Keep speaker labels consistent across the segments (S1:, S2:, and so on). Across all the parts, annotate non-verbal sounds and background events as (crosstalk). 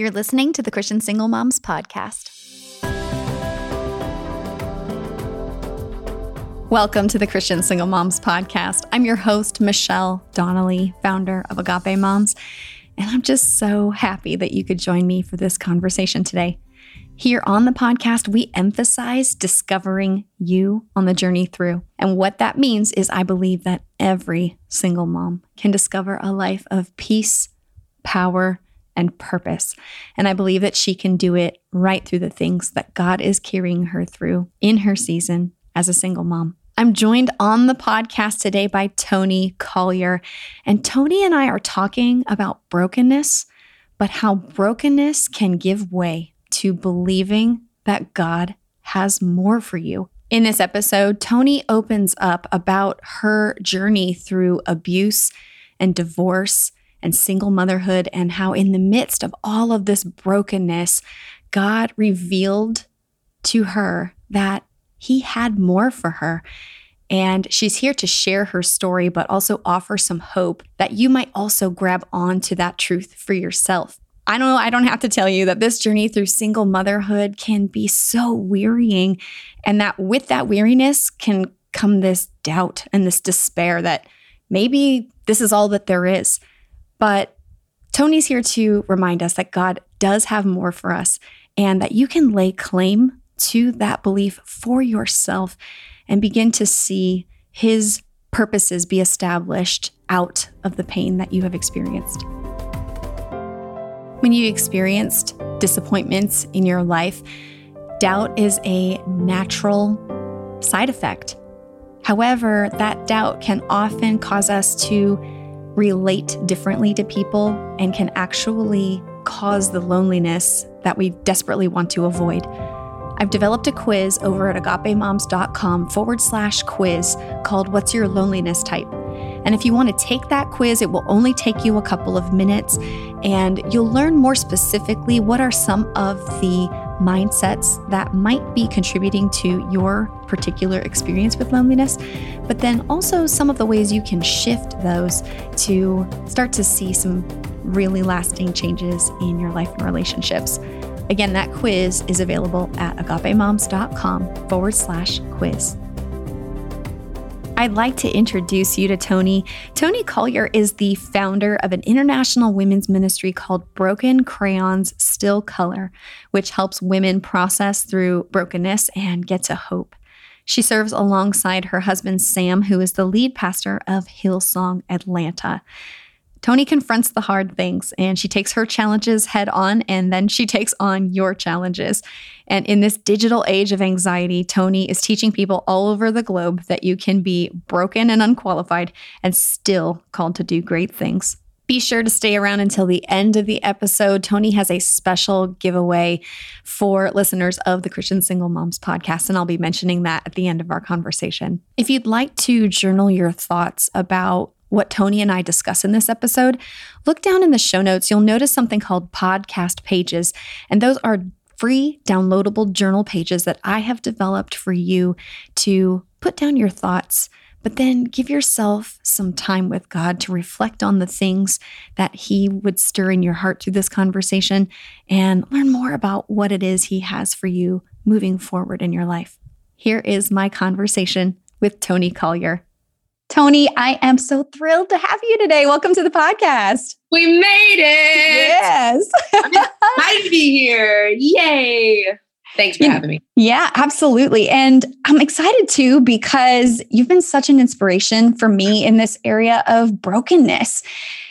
S1: You're listening to the Christian Single Moms Podcast. Welcome to the Christian Single Moms Podcast. I'm your host, Michelle Donnelly, founder of Agape Moms, and I'm just so happy that you could join me for this conversation today. Here on the podcast, we emphasize discovering you on the journey through. And what that means is I believe that every single mom can discover a life of peace, power, and purpose. And I believe that she can do it right through the things that God is carrying her through in her season as a single mom. I'm joined on the podcast today by Toni Collier. And Toni and I are talking about brokenness, but how brokenness can give way to believing that God has more for you. In this episode, Toni opens up about her journey through abuse and divorce and single motherhood, and how, in the midst of all of this brokenness, God revealed to her that He had more for her. And she's here to share her story, but also offer some hope that you might also grab onto that truth for yourself. I don't know, I don't have to tell you that this journey through single motherhood can be so wearying, and that with that weariness can come this doubt and this despair that maybe this is all that there is. But Toni's here to remind us that God does have more for us and that you can lay claim to that belief for yourself and begin to see His purposes be established out of the pain that you have experienced. When you experienced disappointments in your life, doubt is a natural side effect. However, that doubt can often cause us to relate differently to people and can actually cause the loneliness that we desperately want to avoid. I've developed a quiz over at agapemoms.com forward slash quiz called What's Your Loneliness Type? And if you want to take that quiz, it will only take you a couple of minutes and you'll learn more specifically what are some of the mindsets that might be contributing to your particular experience with loneliness, but then also some of the ways you can shift those to start to see some really lasting changes in your life and relationships. Again, that quiz is available at agapemoms.com forward slash quiz. I'd like to introduce you to Toni. Toni Collier is the founder of an international women's ministry called Broken Crayons Still Color, which helps women process through brokenness and get to hope. She serves alongside her husband, Sam, who is the lead pastor of Hillsong Atlanta. Toni confronts the hard things and she takes her challenges head on and then she (laughs) takes on your challenges. And in this digital age of anxiety, Toni is teaching people all over the globe that you can be broken and unqualified and still called to do great things. Be sure to stay around until the end of the episode. Toni has a special giveaway for listeners of the Christian Single Moms podcast, and I'll be mentioning that at the end of our conversation. If you'd like to journal your thoughts about what Toni and I discuss in this episode, look down in the show notes. You'll notice something called podcast pages, and those are free downloadable journal pages that I have developed for you to put down your thoughts, but then give yourself some time with God to reflect on the things that He would stir in your heart through this conversation and learn more about what it is He has for you moving forward in your life. Here is my conversation with Toni Collier. Toni, I am so thrilled to have you today. Welcome to the podcast.
S2: We made it.
S1: Yes.
S2: I'm excited to be here. Yay. Thanks for having me.
S1: Yeah, absolutely. And I'm excited too because you've been such an inspiration for me in this area of brokenness.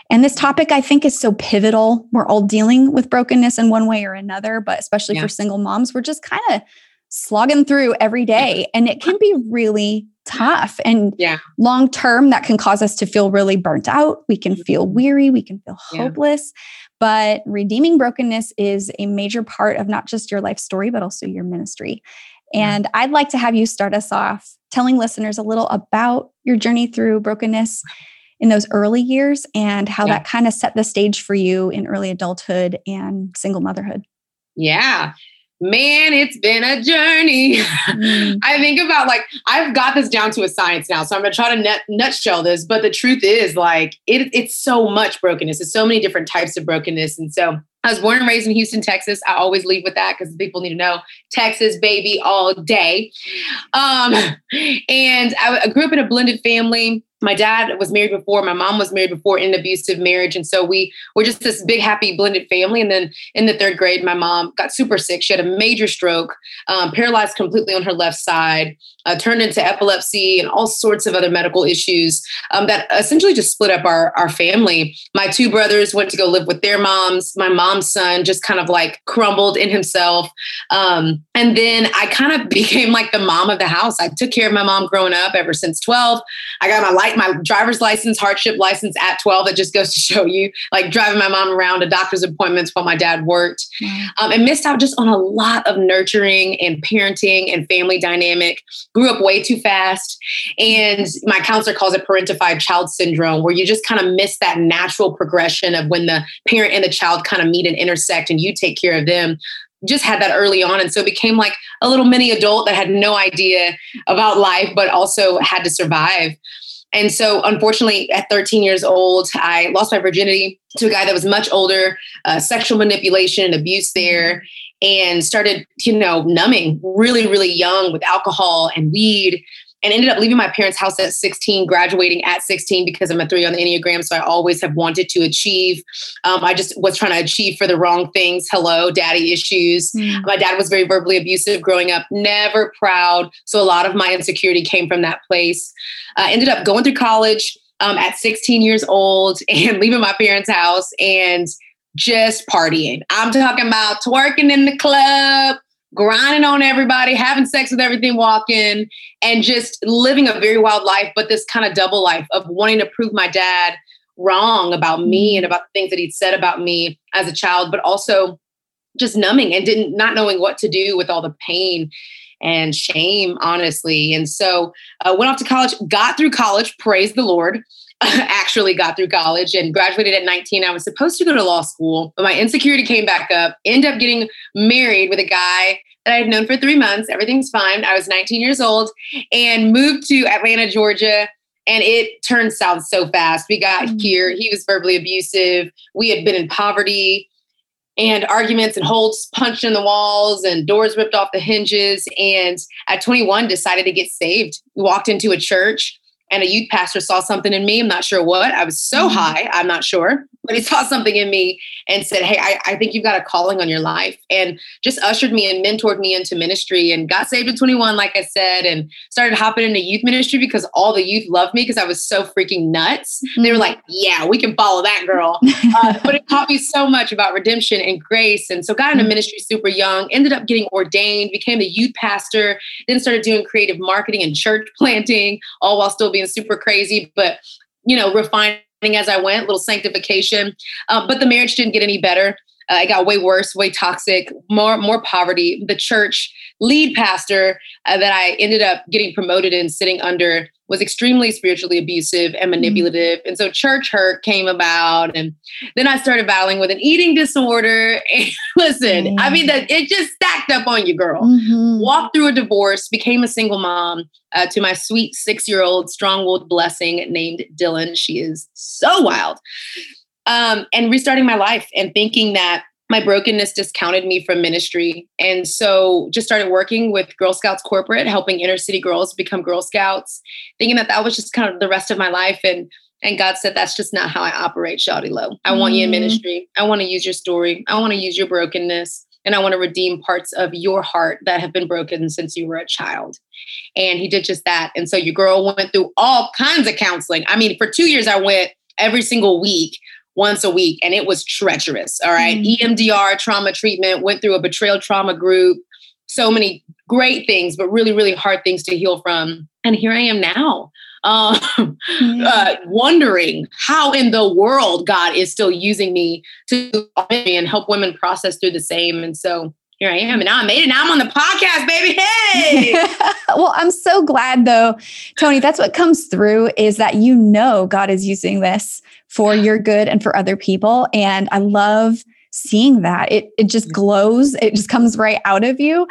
S1: And this topic I think is so pivotal. We're all dealing with brokenness in one way or another, but especially yeah. for single moms, we're just kind of slogging through every day and it can be really tough and
S2: yeah.
S1: long term that can cause us to feel really burnt out we can feel mm-hmm. weary we can feel hopeless yeah. but redeeming brokenness is a major part of not just your life story but also your ministry and yeah. i'd like to have you start us off telling listeners a little about your journey through brokenness in those early years and how that kind of set the stage for you in early adulthood and single motherhood
S2: yeah man, it's been a journey. Mm. (laughs) I think about like, I've got this down to a science now. So I'm going to try to nut, nutshell this. But the truth is, like, it, it's so much brokenness. It's so many different types of brokenness. And so I was born and raised in Houston, Texas. I always leave with that because people need to know Texas baby all day. Um, (laughs) and I, I grew up in a blended family my dad was married before my mom was married before in an abusive marriage and so we were just this big happy blended family. And then in the third grade my mom got super sick. She had a major stroke um, paralyzed completely on her left side uh, turned into epilepsy and all sorts of other medical issues um, that essentially just split up our, our family. My two brothers went to go live with their moms. My mom's son just kind of like crumbled in himself. Um, and then i kind of (laughs) became like the mom of the house. I took care of my mom growing up ever since 12 i got my life my driver's license, hardship license at 12. That just goes to (laughs) show you, like driving my mom around to doctor's appointments while my dad worked. Um, and missed out just on a lot of nurturing and parenting and family dynamic. Grew up way too fast. And my counselor calls it parentified child syndrome, where you just kind of miss that natural progression of when the parent and the child kind of meet and intersect and you take care of them just had that early on and so became like a little mini adult that had no idea about life but also had to survive and so, unfortunately, at 13 years old, I lost my virginity to a guy that was much older, uh, sexual manipulation and abuse there, and started, you know, numbing really, really young with alcohol and weed and ended up leaving my parents' house at 16, graduating at 16 because I'm a three on the Enneagram. So I always have wanted to achieve. Um, I just was trying to achieve for the wrong things. Hello, daddy issues. Mm. My dad was very verbally abusive growing up, never proud. So a lot of my insecurity came from that place. Uh, ended up going through college um, at 16 years old (laughs) and leaving my parents' house and just partying. I'm talking about twerking in the club, grinding on everybody, having sex with everything walking, and just living a very wild life, but this kind of double life of wanting to prove my dad wrong about me and about the things that he'd said about me as a child, but also just numbing and didn't not knowing what to do with all the pain and shame, honestly. And so uh, went off to college, got through college, praise the Lord. (laughs) actually got through college and graduated at 19. I was supposed to go to law school, but my insecurity came back up. end up getting married with a guy that I had known for three months. Everything's fine. I was 19 years old and moved to Atlanta, Georgia. And it turned south so fast. We got mm-hmm. here. He was verbally abusive. We had been in poverty and arguments and holes punched in the walls and doors ripped off the hinges. And at 21, decided to get saved. We walked into a church and a youth pastor saw something in me. I'm not sure what. I was so mm-hmm. high, I'm not sure but he saw something in me and said, Hey, I, I, think you've got a calling on your life. And just ushered me and mentored me into ministry and got saved at 21, like I said, and started hopping into youth ministry because all the youth loved me because I was so freaking nuts. Mm-hmm. They were like, Yeah, we can follow that girl. (laughs) uh, but it taught me so much about redemption and grace. And so got into mm-hmm. ministry super young, ended up getting ordained, became the youth pastor, then started doing creative marketing and church (laughs) planting, all while still being super crazy. But you know, refining as I went, little sanctification. Uh, but the marriage didn't get any better. Uh, it got way worse, way toxic, more more poverty. The church lead pastor uh, that I ended up getting promoted and sitting under was extremely spiritually abusive and mm-hmm. manipulative. Mm-hmm. And so church hurt came about. And then I started battling with an eating disorder. (laughs) And listen, mm-hmm. I mean, that it just stacked up on you, girl. Mm-hmm. Walked through a divorce, became a single mom uh, to my sweet six year old strong willed blessing named Dylan. She is so wild um, and restarting my life and thinking that my brokenness discounted me from ministry. And so just started working with Girl Scouts corporate, helping inner city girls become Girl Scouts, thinking that that was just kind of the rest of my life. And and God said, that's just not how I operate, Shawty Low. I want you in mm. ministry. I want to use your story. I want to use your brokenness. And I want to redeem parts of your heart that have been broken since you were a child. And he did just that. And so your girl went through all kinds of counseling. I mean, for two years, I went every single week once a week and it was treacherous. All right. Mm-hmm. EMDR trauma treatment, went through a betrayal trauma group, so many great things, but really, really hard things to heal from. And here I am now. (laughs) Um, mm-hmm. uh, wondering how in the world God is still using me to and help women process through the same. And so here I am. And now I made it. Now I'm on the podcast, baby. Hey. (laughs)
S1: well, I'm so glad though, Toni. That's what comes through is that you know God is using this for your good and for other people. And I love seeing that. It it just glows. It just comes right out of you.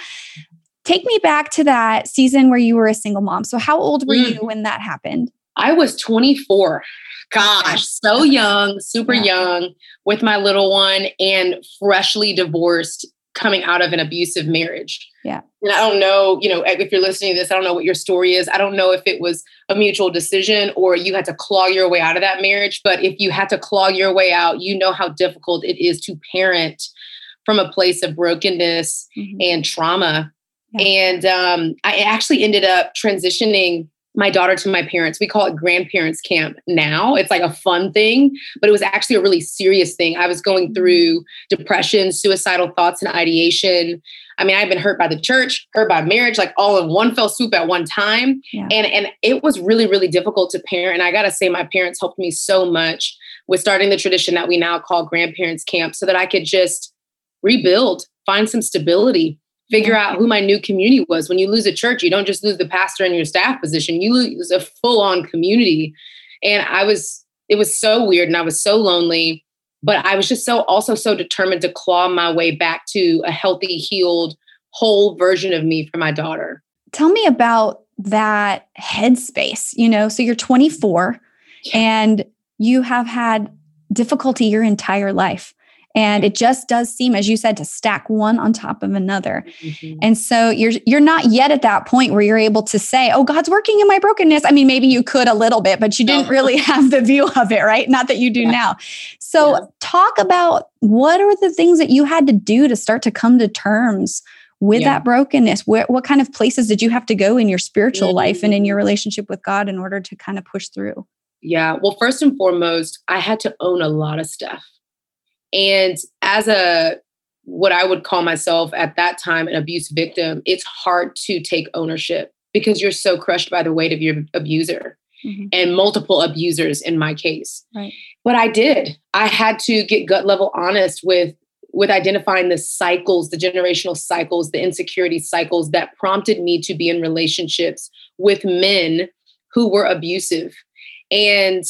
S1: Take me back to that season where you were a single mom. So how old were mm. you when that happened?
S2: I was 24. Gosh, so young, super yeah. young with my little one and freshly divorced coming out of an abusive marriage.
S1: Yeah.
S2: And I don't know, you know, if you're listening to this, I don't know what your story is. I don't know if it was a mutual decision or you had to claw your way out of that marriage. But if you had to claw your way out, you know how difficult it is to parent from a place of brokenness mm-hmm. and trauma. Yeah. And um, I actually ended up transitioning my daughter to my parents. We call it grandparents camp now. It's like a fun thing, but it was actually a really serious thing. I was going mm-hmm. through depression, suicidal thoughts, and ideation. I mean, I've been hurt by the church, hurt by marriage, like all in one fell swoop at one time. Yeah. And and it was really, really difficult to parent. And I gotta say, my parents helped me so much with starting the tradition that we now call grandparents camp so that I could just rebuild, find some stability, figure out who my new community was. When you lose a church, you don't just lose the pastor and your staff position, you lose a full on community. And I was, it was so weird and I was so lonely, but I was just so also so determined to claw my way back to a healthy, healed, whole version of me for my daughter.
S1: Tell me about that headspace, you know, so you're 24 and you have had difficulty your entire life. And it just does seem, as you said, to stack one on top of another. Mm-hmm. And so you're you're not yet at that point where you're able to say, "Oh, God's working in my brokenness." I mean, maybe you could a little bit, but you didn't really (laughs) have the view of it, right? Not that you do yeah. now. So yeah. talk about what are the things that you had to do to start to come to terms with yeah. that brokenness. What, what kind of places did you have to go in your spiritual mm-hmm. life and in your mm-hmm. relationship with God in order to kind of push through?
S2: Yeah. Well, first and foremost, I had to own a lot of stuff. And as a what I would call myself at that time an abuse victim, it's hard to take ownership because you're so crushed by the weight of your abuser mm-hmm. and multiple abusers in my case.
S1: Right.
S2: But I did. I had to get gut level honest with with identifying the cycles, the generational cycles, the insecurity cycles that prompted me to be in relationships with men who were abusive. And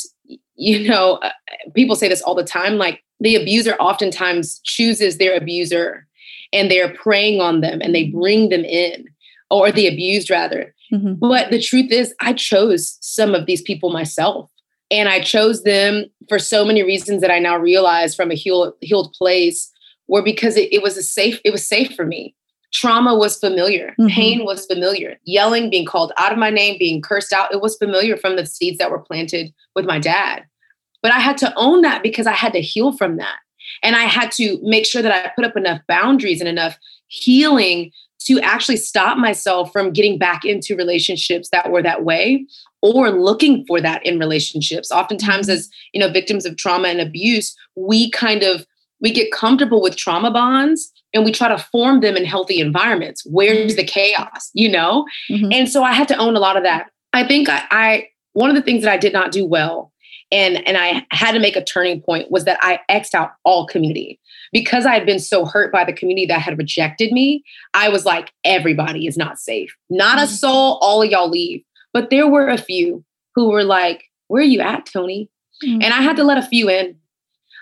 S2: you know, uh, people say this all the time like the abuser oftentimes chooses their abuser and they're preying on them and they bring them in, or the abused rather. Mm-hmm. But the truth is, I chose some of these people myself. And I chose them for so many reasons that I now realize from a healed, healed place were because it, it was a safe, it was safe for me. Trauma was familiar, mm-hmm. pain was familiar, yelling, being called out of my name, being cursed out, it was familiar from the seeds that were planted with my dad. But I had to own that because I had to heal from that. And I had to make sure that I put up enough boundaries and enough healing to actually stop myself from getting back into relationships that were that way or looking for that in relationships. Oftentimes mm-hmm. as, you know, victims of trauma and abuse, we kind of we get comfortable with trauma bonds and we try to form them in healthy environments. Where's the chaos, you know? Mm-hmm. And so I had to own a lot of that. I think I, I one of the things that I did not do well and and I had to make a turning point was that I xed out all community because I had been so hurt by the community that had rejected me. I was like, everybody is not safe, not a mm. soul. All of y'all leave, but there were a few who were like, "Where are you at, Toni?" Mm-hmm. And I had to let a few in.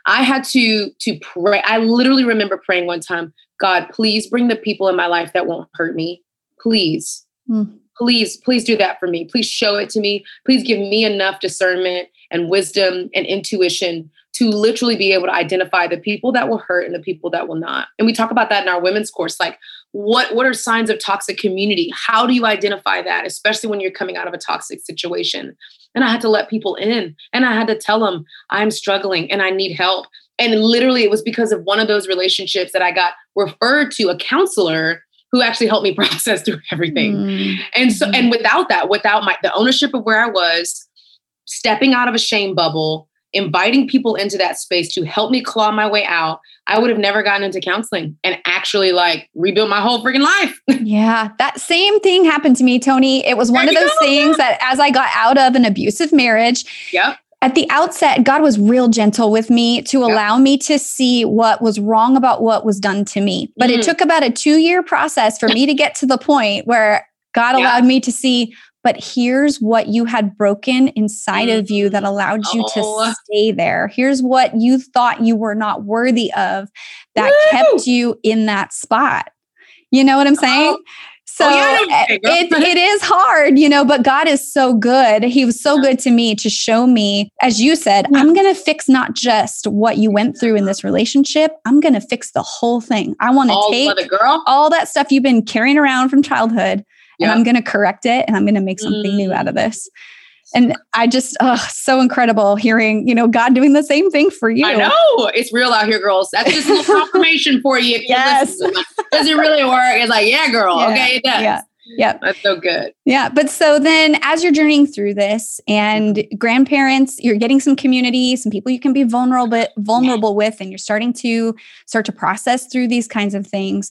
S2: I had to to pray. I literally remember praying one time, God, please bring the people in my life that won't hurt me. Please. Mm please please do that for me. Please show it to me. Please give me enough discernment and wisdom and intuition to literally be able to identify the people that will hurt and the people that will not. And we talk about that in our women's course like what what are signs of toxic community? How do you identify that especially when you're coming out of a toxic situation? And i had to let people in and i had to tell them i'm struggling and i need help. And literally it was because of one of those relationships that i got referred to a counselor who actually helped me (laughs) process through everything. Mm-hmm. And so, and without that, without my the ownership of where I was, stepping out of a shame bubble, inviting people into that space to help me claw my way out, I would have never gotten into counseling and actually like rebuilt my whole freaking life. (laughs)
S1: yeah, that same thing happened to me, Toni. It was one there of those go. things that as I got out of an abusive marriage,
S2: yep
S1: at the outset, God was real gentle with me to allow me to see what was wrong about what was done to me. But mm-hmm. it took about a two year process for me to get to the point where God allowed me to see, but here's what you had broken inside mm-hmm. of you that allowed you oh. to stay there. Here's what you thought you were not worthy of that Woo! kept you in that spot. You know what I'm saying? Oh. So yeah, it, (laughs) it is hard, you know, but God is so good. He was so good to me to show me, as you said, I'm going to fix not just what you went through in this relationship. I'm going to fix the whole thing. I want to take all that stuff you've been carrying around from childhood and I'm going to correct it and I'm going to make something mm. new out of mm. this. And I just, oh, so incredible hearing, you know, God doing the same thing for you.
S2: I know it's real out here, girls. That's just a little (laughs) confirmation for you.
S1: yes.
S2: Does it really work? It's like, yeah, girl. Yeah. Okay, it does.
S1: Yeah. Yeah.
S2: That's so good.
S1: Yeah. But so then as you're journeying through this and grandparents, you're getting some community, some people you can be vulnerable vulnerable yeah. with, and you're starting to start to process through these kinds of things.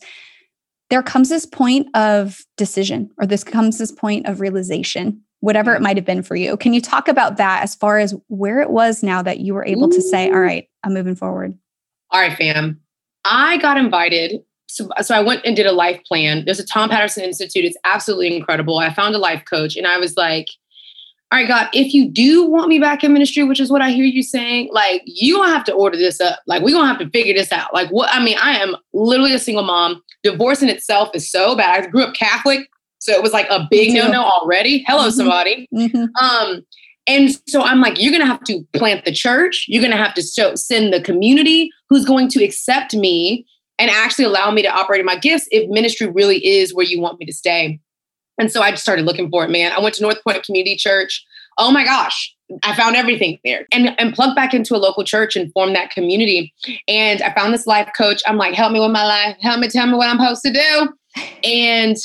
S1: There comes this point of decision, or this comes this point of realization whatever it mm-hmm. might have been for you. Can you talk about that as far as where it was now that you were able to say, all right, I'm moving forward?
S2: All right, fam. I got invited. So, so I went and did a life plan. There's a Tom Paterson Institute. It's absolutely incredible. I found a life coach and I was like, all right, God, if you do want me back in ministry, which is what I hear you saying, like you gonna have to order this up. Like we're gonna have to figure this out. Like what I mean, I am literally a single mom. Divorce in itself is so bad. I grew up Catholic. So it was like a big no no already. Hello, mm-hmm. somebody. Mm-hmm. Um, and so I'm like, you're gonna have to plant the church. You're gonna have to show, send the community who's going to accept me and actually allow me to operate in my gifts if ministry really is where you want me to stay. And so I just started looking for it, man. I went to North Point Community Church. Oh my gosh, I found everything there and, and plugged back into a local church and formed that community. And I found this life coach. I'm like, help me with my life. Help me tell me what I'm supposed to do. And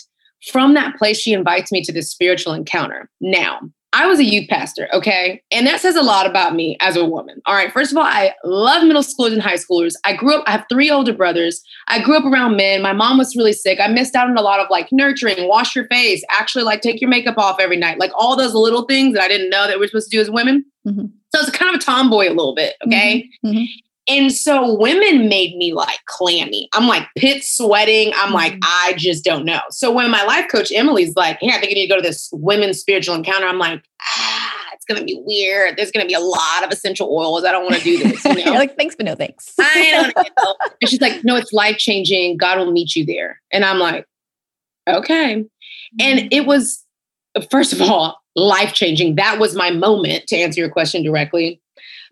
S2: from that place, she invites me to this spiritual encounter. Now, I was a youth pastor, okay? And that says a lot about me as a woman. All right, first of all, I love middle schoolers and high schoolers. I grew up, I have three older brothers. I grew up around men. My mom was really sick. I missed out on a lot of like nurturing, wash your face, actually like take your makeup off every night, like all those little things that I didn't know that we're supposed to do as women. Mm-hmm. So it's kind of a tomboy a little bit, okay? Mm-hmm. Mm-hmm. And so women made me like clammy. I'm like pit sweating. I'm like, mm-hmm. I just don't know. So when my life coach Emily's like, hey, I think you need to go to this women's spiritual encounter, I'm like, ah, it's gonna be weird. There's gonna be a lot of essential oils. I don't want to do this. You (laughs) know?
S1: like, thanks, but no thanks.
S2: I don't know. (laughs) And she's like, no, it's life changing. God will meet you there. And I'm like, okay. And mm-hmm. it was, first of all, life changing. That was my moment to answer your question directly.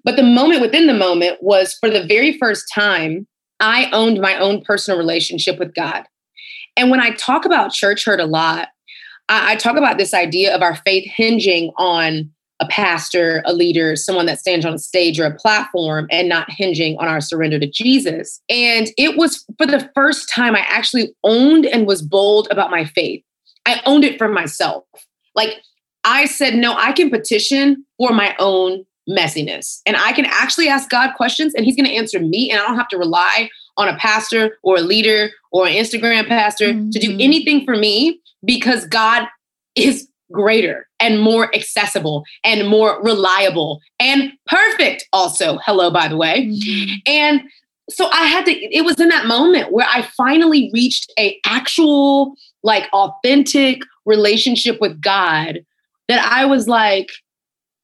S2: But the moment within the moment was for the very first time, I owned my own personal relationship with God. And when I talk about church hurt a lot, I, I talk about this idea of our faith hinging on a pastor, a leader, someone that stands on a stage or a platform and not hinging on our surrender to Jesus. And it was for the first time I actually owned and was bold about my faith. I owned it for myself. Like I said, no, I can petition for my own messiness. And I can actually ask God questions and he's going to answer me. And I don't have to rely on a pastor or a leader or an Instagram pastor mm-hmm. to do mm-hmm. anything for me because God is greater and more accessible and more reliable and perfect also. Hello, by the way. Mm-hmm. And so I had to, it was in that moment where I finally reached a actual, like authentic relationship with God that I was like,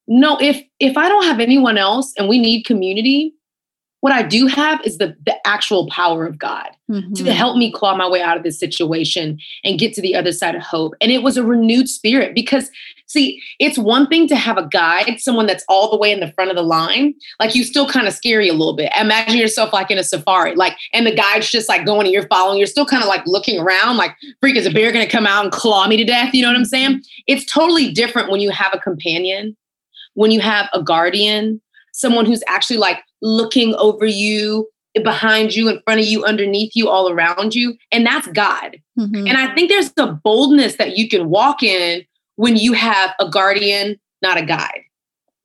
S2: no if if i don't have anyone else and we need community what i do have is the the actual power of god mm-hmm. to help me claw my way out of this situation and get to the other side of hope. And it was a renewed spirit because see it's one thing to have a guide someone that's all the way in the front of the line like you still kind of scary a little bit. Imagine yourself like in a safari like and the guide's just like going and you're following you're still kind of like looking around like freak is a bear gonna come out and claw me to death? You know what i'm saying? It's totally different when you have a companion when you have a guardian, someone who's actually like looking over you, behind you, in front of you, underneath you, all around you. And that's God. Mm-hmm. And I think there's a boldness that you can walk in when you have a guardian, not a guide.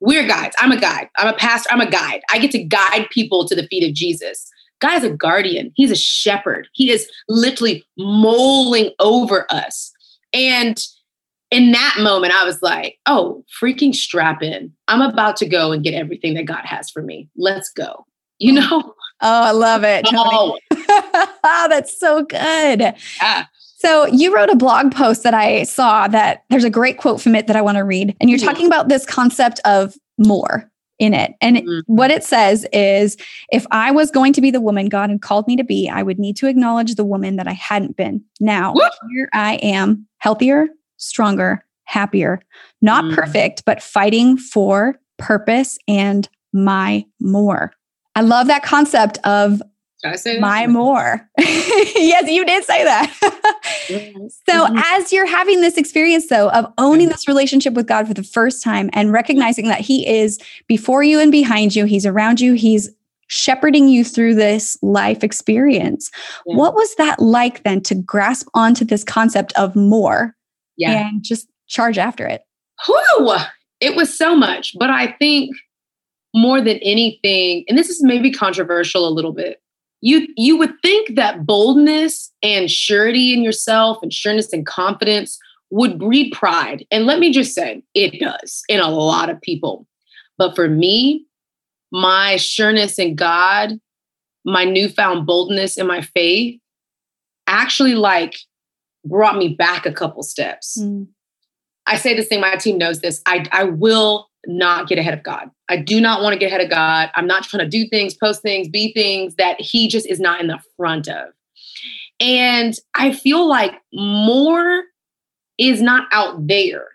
S2: We're guides. I'm a guide. I'm a pastor. I'm a guide. I get to guide people to the feet of Jesus. God is a guardian. He's a shepherd. He is literally mulling over us. And in that moment, I was like, oh, freaking strap in. I'm about to go and get everything that God has for me. Let's go. You mm. know?
S1: Oh, I love it. (laughs) Oh, oh (laughs) that's so good. Yeah. So you wrote a blog post that I saw that there's a great quote from it that I want to read. And you're mm-hmm. talking about this concept of more. in it. And mm-hmm. what it says is if I was going to be the woman God had called me to be, I would need to acknowledge the woman that I hadn't been. Now, Whoop. here I am, healthier, stronger, happier, not mm-hmm. perfect, but fighting for purpose and my more. I love that concept of my more. (laughs) yes, you did say that. So, mm-hmm. as you're having this experience, though, of owning this relationship with God for the first time and recognizing that He is before you and behind you, He's around you, He's shepherding you through this life experience. Yeah. What was that like then to grasp onto this concept of more yeah. and just charge after it?
S2: Whew, it was so much. But I think more than anything, and this is maybe controversial a little bit, you you would think that boldness and surety in yourself and sureness and confidence would breed pride. And let me just say, it does in a lot of people. But for me, my sureness in God, my newfound boldness in my faith actually like brought me back a couple steps. Mm. I say this thing, my team knows this. I, I will not get ahead of God. I do not want to get ahead of God. I'm not trying to do things, post things, be things that He just is not in the front of. And I feel like more is not out there,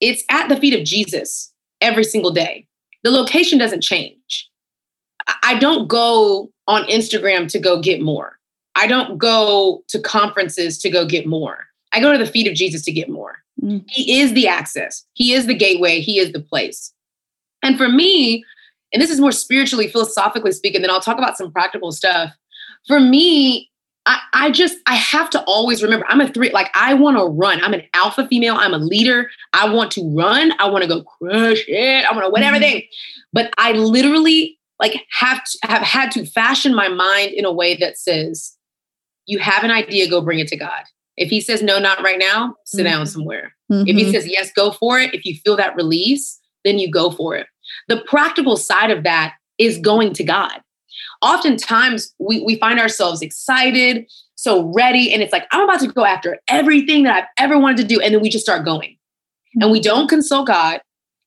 S2: it's at the feet of Jesus every single day. The location doesn't change. I don't go on Instagram to go get more. I don't go to conferences to go get more. I go to the feet of Jesus to get more. Mm. He is the access, He is the gateway, He is the place. And for me, and this is more spiritually, philosophically speaking, then I'll talk about some practical stuff. For me, I, I just I have to always remember I'm a three, like I want to run. I'm an alpha female, I'm a leader. I want to run, I want to go crush it, I want to win mm-hmm. everything. But I literally like have to have had to fashion my mind in a way that says, you have an idea, go bring it to God. If he says no, not right now, sit mm-hmm. down somewhere. Mm-hmm. If he mm-hmm. says yes, go for it. If you feel that release, then you go for it. The practical side of that is going to God. Oftentimes we, we find ourselves excited, so ready, and it's like, I'm about to go after everything that I've ever wanted to do. And then we just start going. And we don't consult God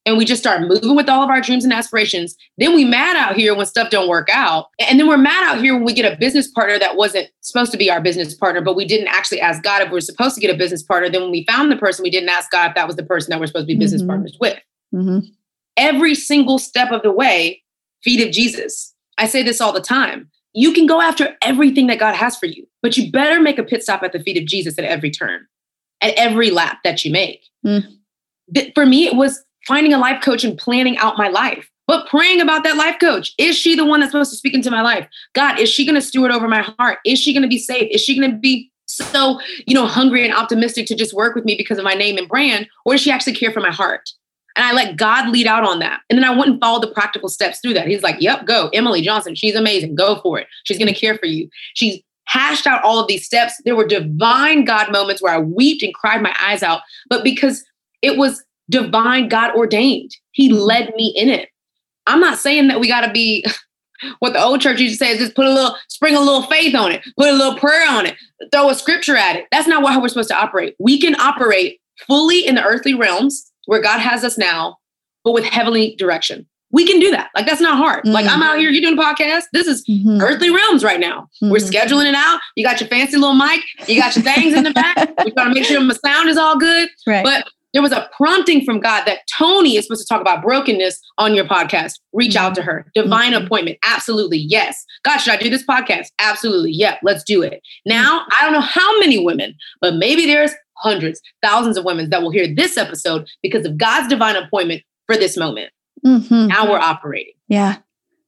S2: and we just start moving with all of our dreams and aspirations then we mad out here when stuff don't work out and then we're mad out here when we get a business partner that wasn't supposed to be our business partner but we didn't actually ask god if we were supposed to get a business partner then when we found the person we didn't ask god if that was the person that we're supposed to be business mm-hmm. partners with mm-hmm. every single step of the way feet of jesus i say this all the time you can go after everything that god has for you but you better make a pit stop at the feet of jesus at every turn at every lap that you make mm. for me it was finding a life coach and planning out my life, but praying about that life coach. Is she the one that's supposed to speak into my life? God, is she going to steward over my heart? Is she going to be safe? Is she going to be so, you know, hungry and optimistic to just work with me because of my name and brand? Or does she actually care for my heart? And I let God lead out on that. And then I went and followed the practical steps through that. He's like, yep, go. Emily Johnson, she's amazing. Go for it. She's going to care for you. She's hashed out all of these steps. There were divine God moments where I wept and cried my eyes out. But because it was divine, God ordained. He mm-hmm. led me in it. I'm not saying that we got to be (laughs) what the old church used to say is just put a little, spring a little faith on it, put a little prayer on it, throw a scripture at it. That's not how we're supposed to operate. We can operate fully in the earthly realms where God has us now, but with heavenly direction. We can do that. Like that's not hard. Mm-hmm. Like I'm out here, you're doing a podcast. This is mm-hmm. earthly realms right now. Mm-hmm. We're scheduling it out. You got your fancy little mic. You got your things in the back. We're trying to make sure my sound is all good. Right. But there was a prompting from God that Toni is supposed to talk about brokenness on your podcast. Reach mm-hmm. out to her. Divine mm-hmm. appointment. Absolutely. Yes. God, should I do this podcast? Absolutely. Yeah, let's do it. Now, I don't know how many women, but maybe there's hundreds, thousands of women that will hear this episode because of God's divine appointment for this moment. Mm-hmm. Now we're operating.
S1: Yeah.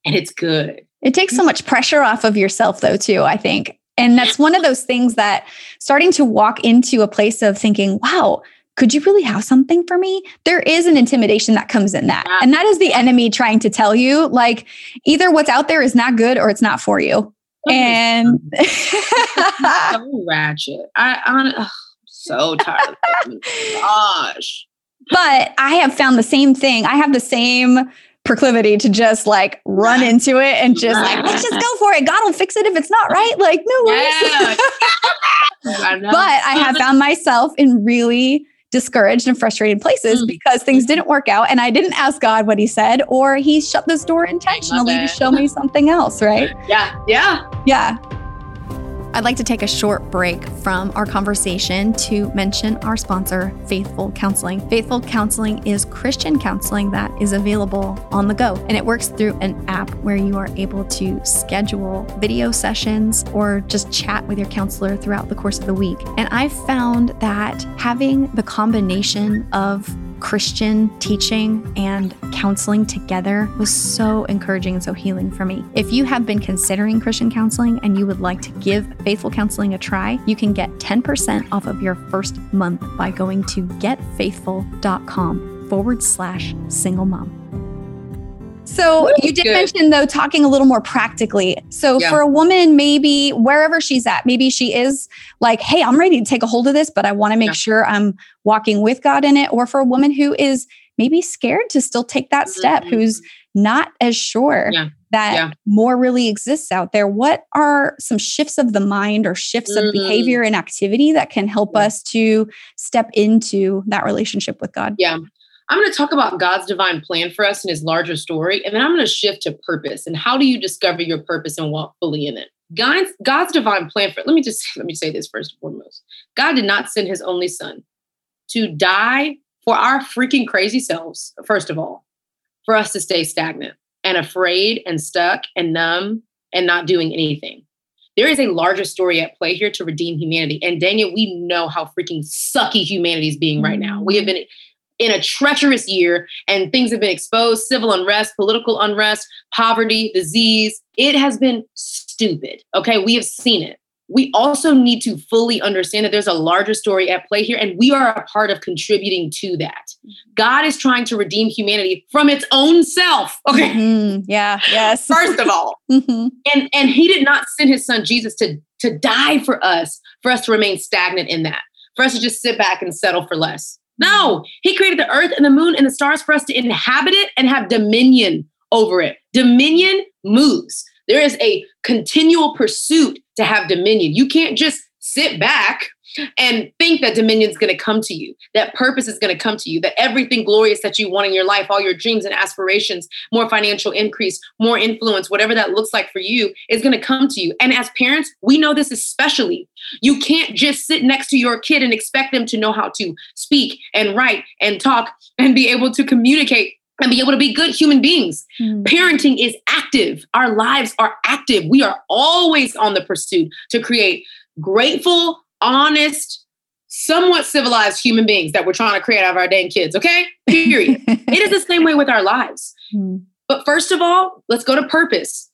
S2: And it's good.
S1: It takes so much pressure off of yourself, though, too, I think. And that's one of those things that starting to walk into a place of thinking, wow, could you really have something for me? There is an intimidation that comes in that. And that is the enemy trying to tell you like either what's out there is not good or it's not for you. And (laughs)
S2: so ratchet. I, I'm so tired of Gosh.
S1: But I have found the same thing. I have the same proclivity to just like run into it and just like let's just go for it. God will fix it if it's not right. Like no worries. Yeah. (laughs) but I have (laughs) found myself in really discouraged and frustrated places mm. because things didn't work out and I didn't ask God what he said or he shut this door intentionally to show me something else, right? (laughs)
S2: Yeah. Yeah.
S1: Yeah. I'd like to take a short break from our conversation to mention our sponsor, Faithful Counseling. Faithful Counseling is Christian counseling that is available on the go, and it works through an app where you are able to schedule video sessions or just chat with your counselor throughout the course of the week. And I found that having the combination of Christian teaching and counseling together was so encouraging and so healing for me. If you have been considering Christian counseling and you would like to give Faithful Counseling a try, you can get 10% off of your first month by going to getfaithful.com forward slash single mom. So you did good. mention though talking a little more practically. So yeah. for a woman, maybe wherever she's at, maybe she is like, "Hey, I'm ready to take a hold of this, but I want to make yeah. sure I'm walking with God in it." Or for a woman who is maybe scared to still take that step, mm-hmm. who's not as sure yeah. that more really exists out there. What are some shifts of the mind or shifts mm-hmm. of behavior and activity that can help us to step into that relationship with God?
S2: Yeah. I'm going to talk about God's divine plan for us and his larger story. And then I'm going to shift to purpose and how do you discover your purpose and walk fully in it? God's, God's divine plan for let me just let me say this first and foremost. God did not send his only son to die for our freaking crazy selves, first of all, for us to stay stagnant and afraid and stuck and numb and not doing anything. There is a larger story at play here to redeem humanity. And Daniel, we know how freaking sucky humanity is being right now. We have been in a treacherous year and things have been exposed civil unrest, political unrest, poverty, disease. It has been stupid. Okay. We have seen it. We also need to fully understand that there's a larger story at play here, and we are a part of contributing to that. God is trying to redeem humanity from its own self. Okay.
S1: Mm-hmm. Yeah. Yes. (laughs)
S2: First of all. (laughs) mm-hmm. And and he did not send his son Jesus to, to die for us, for us to remain stagnant in that, for us to just sit back and settle for less. No, he created the earth and the moon and the stars for us to inhabit it and have dominion over it. Dominion moves. There is a continual pursuit to have dominion. You can't just sit back and think that dominion is going to come to you, that purpose is going to come to you, that everything glorious that you want in your life, all your dreams and aspirations, more financial increase, more influence, whatever that looks like for you, is going to come to you. And as parents, we know this especially. You can't just sit next to your kid and expect them to know how to speak and write and talk and be able to communicate and be able to be good human beings. Mm. Parenting is active. Our lives are active. We are always on the pursuit to create grateful, honest, somewhat civilized human beings that we're trying to create out of our dang kids, okay? Period. (laughs) it is the same way with our lives. Mm. But first of all, let's go to purpose.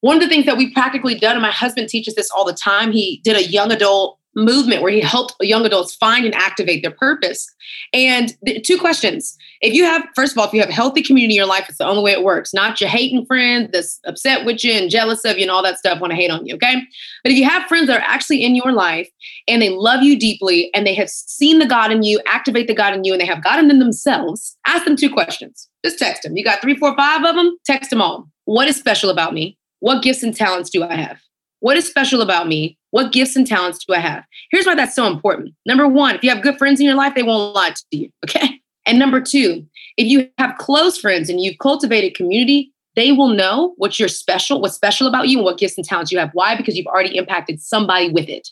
S2: One of the things that we've practically done, and my husband teaches this all the time, he did a young adult movement where he helped young adults find and activate their purpose. And two questions. If you have, first of all, if you have a healthy community in your life, it's the only way it works. Not your hating friends that's upset with you and jealous of you and all that stuff want to hate on you, okay? But if you have friends that are actually in your life and they love you deeply and they have seen the God in you, activate the God in you, and they have God in them themselves, ask them two questions. Just text them. You got three, four, five of them, text them all. What is special about me? What gifts and talents do I have? What is special about me? What gifts and talents do I have? Here's why that's so important. Number one, if you have good friends in your life, they won't lie to you. (laughs) Okay. And number two, if you have close friends and you've cultivated community, they will know what you're special, what's special about you, and what gifts and talents you have. Why? Because you've already impacted somebody with it.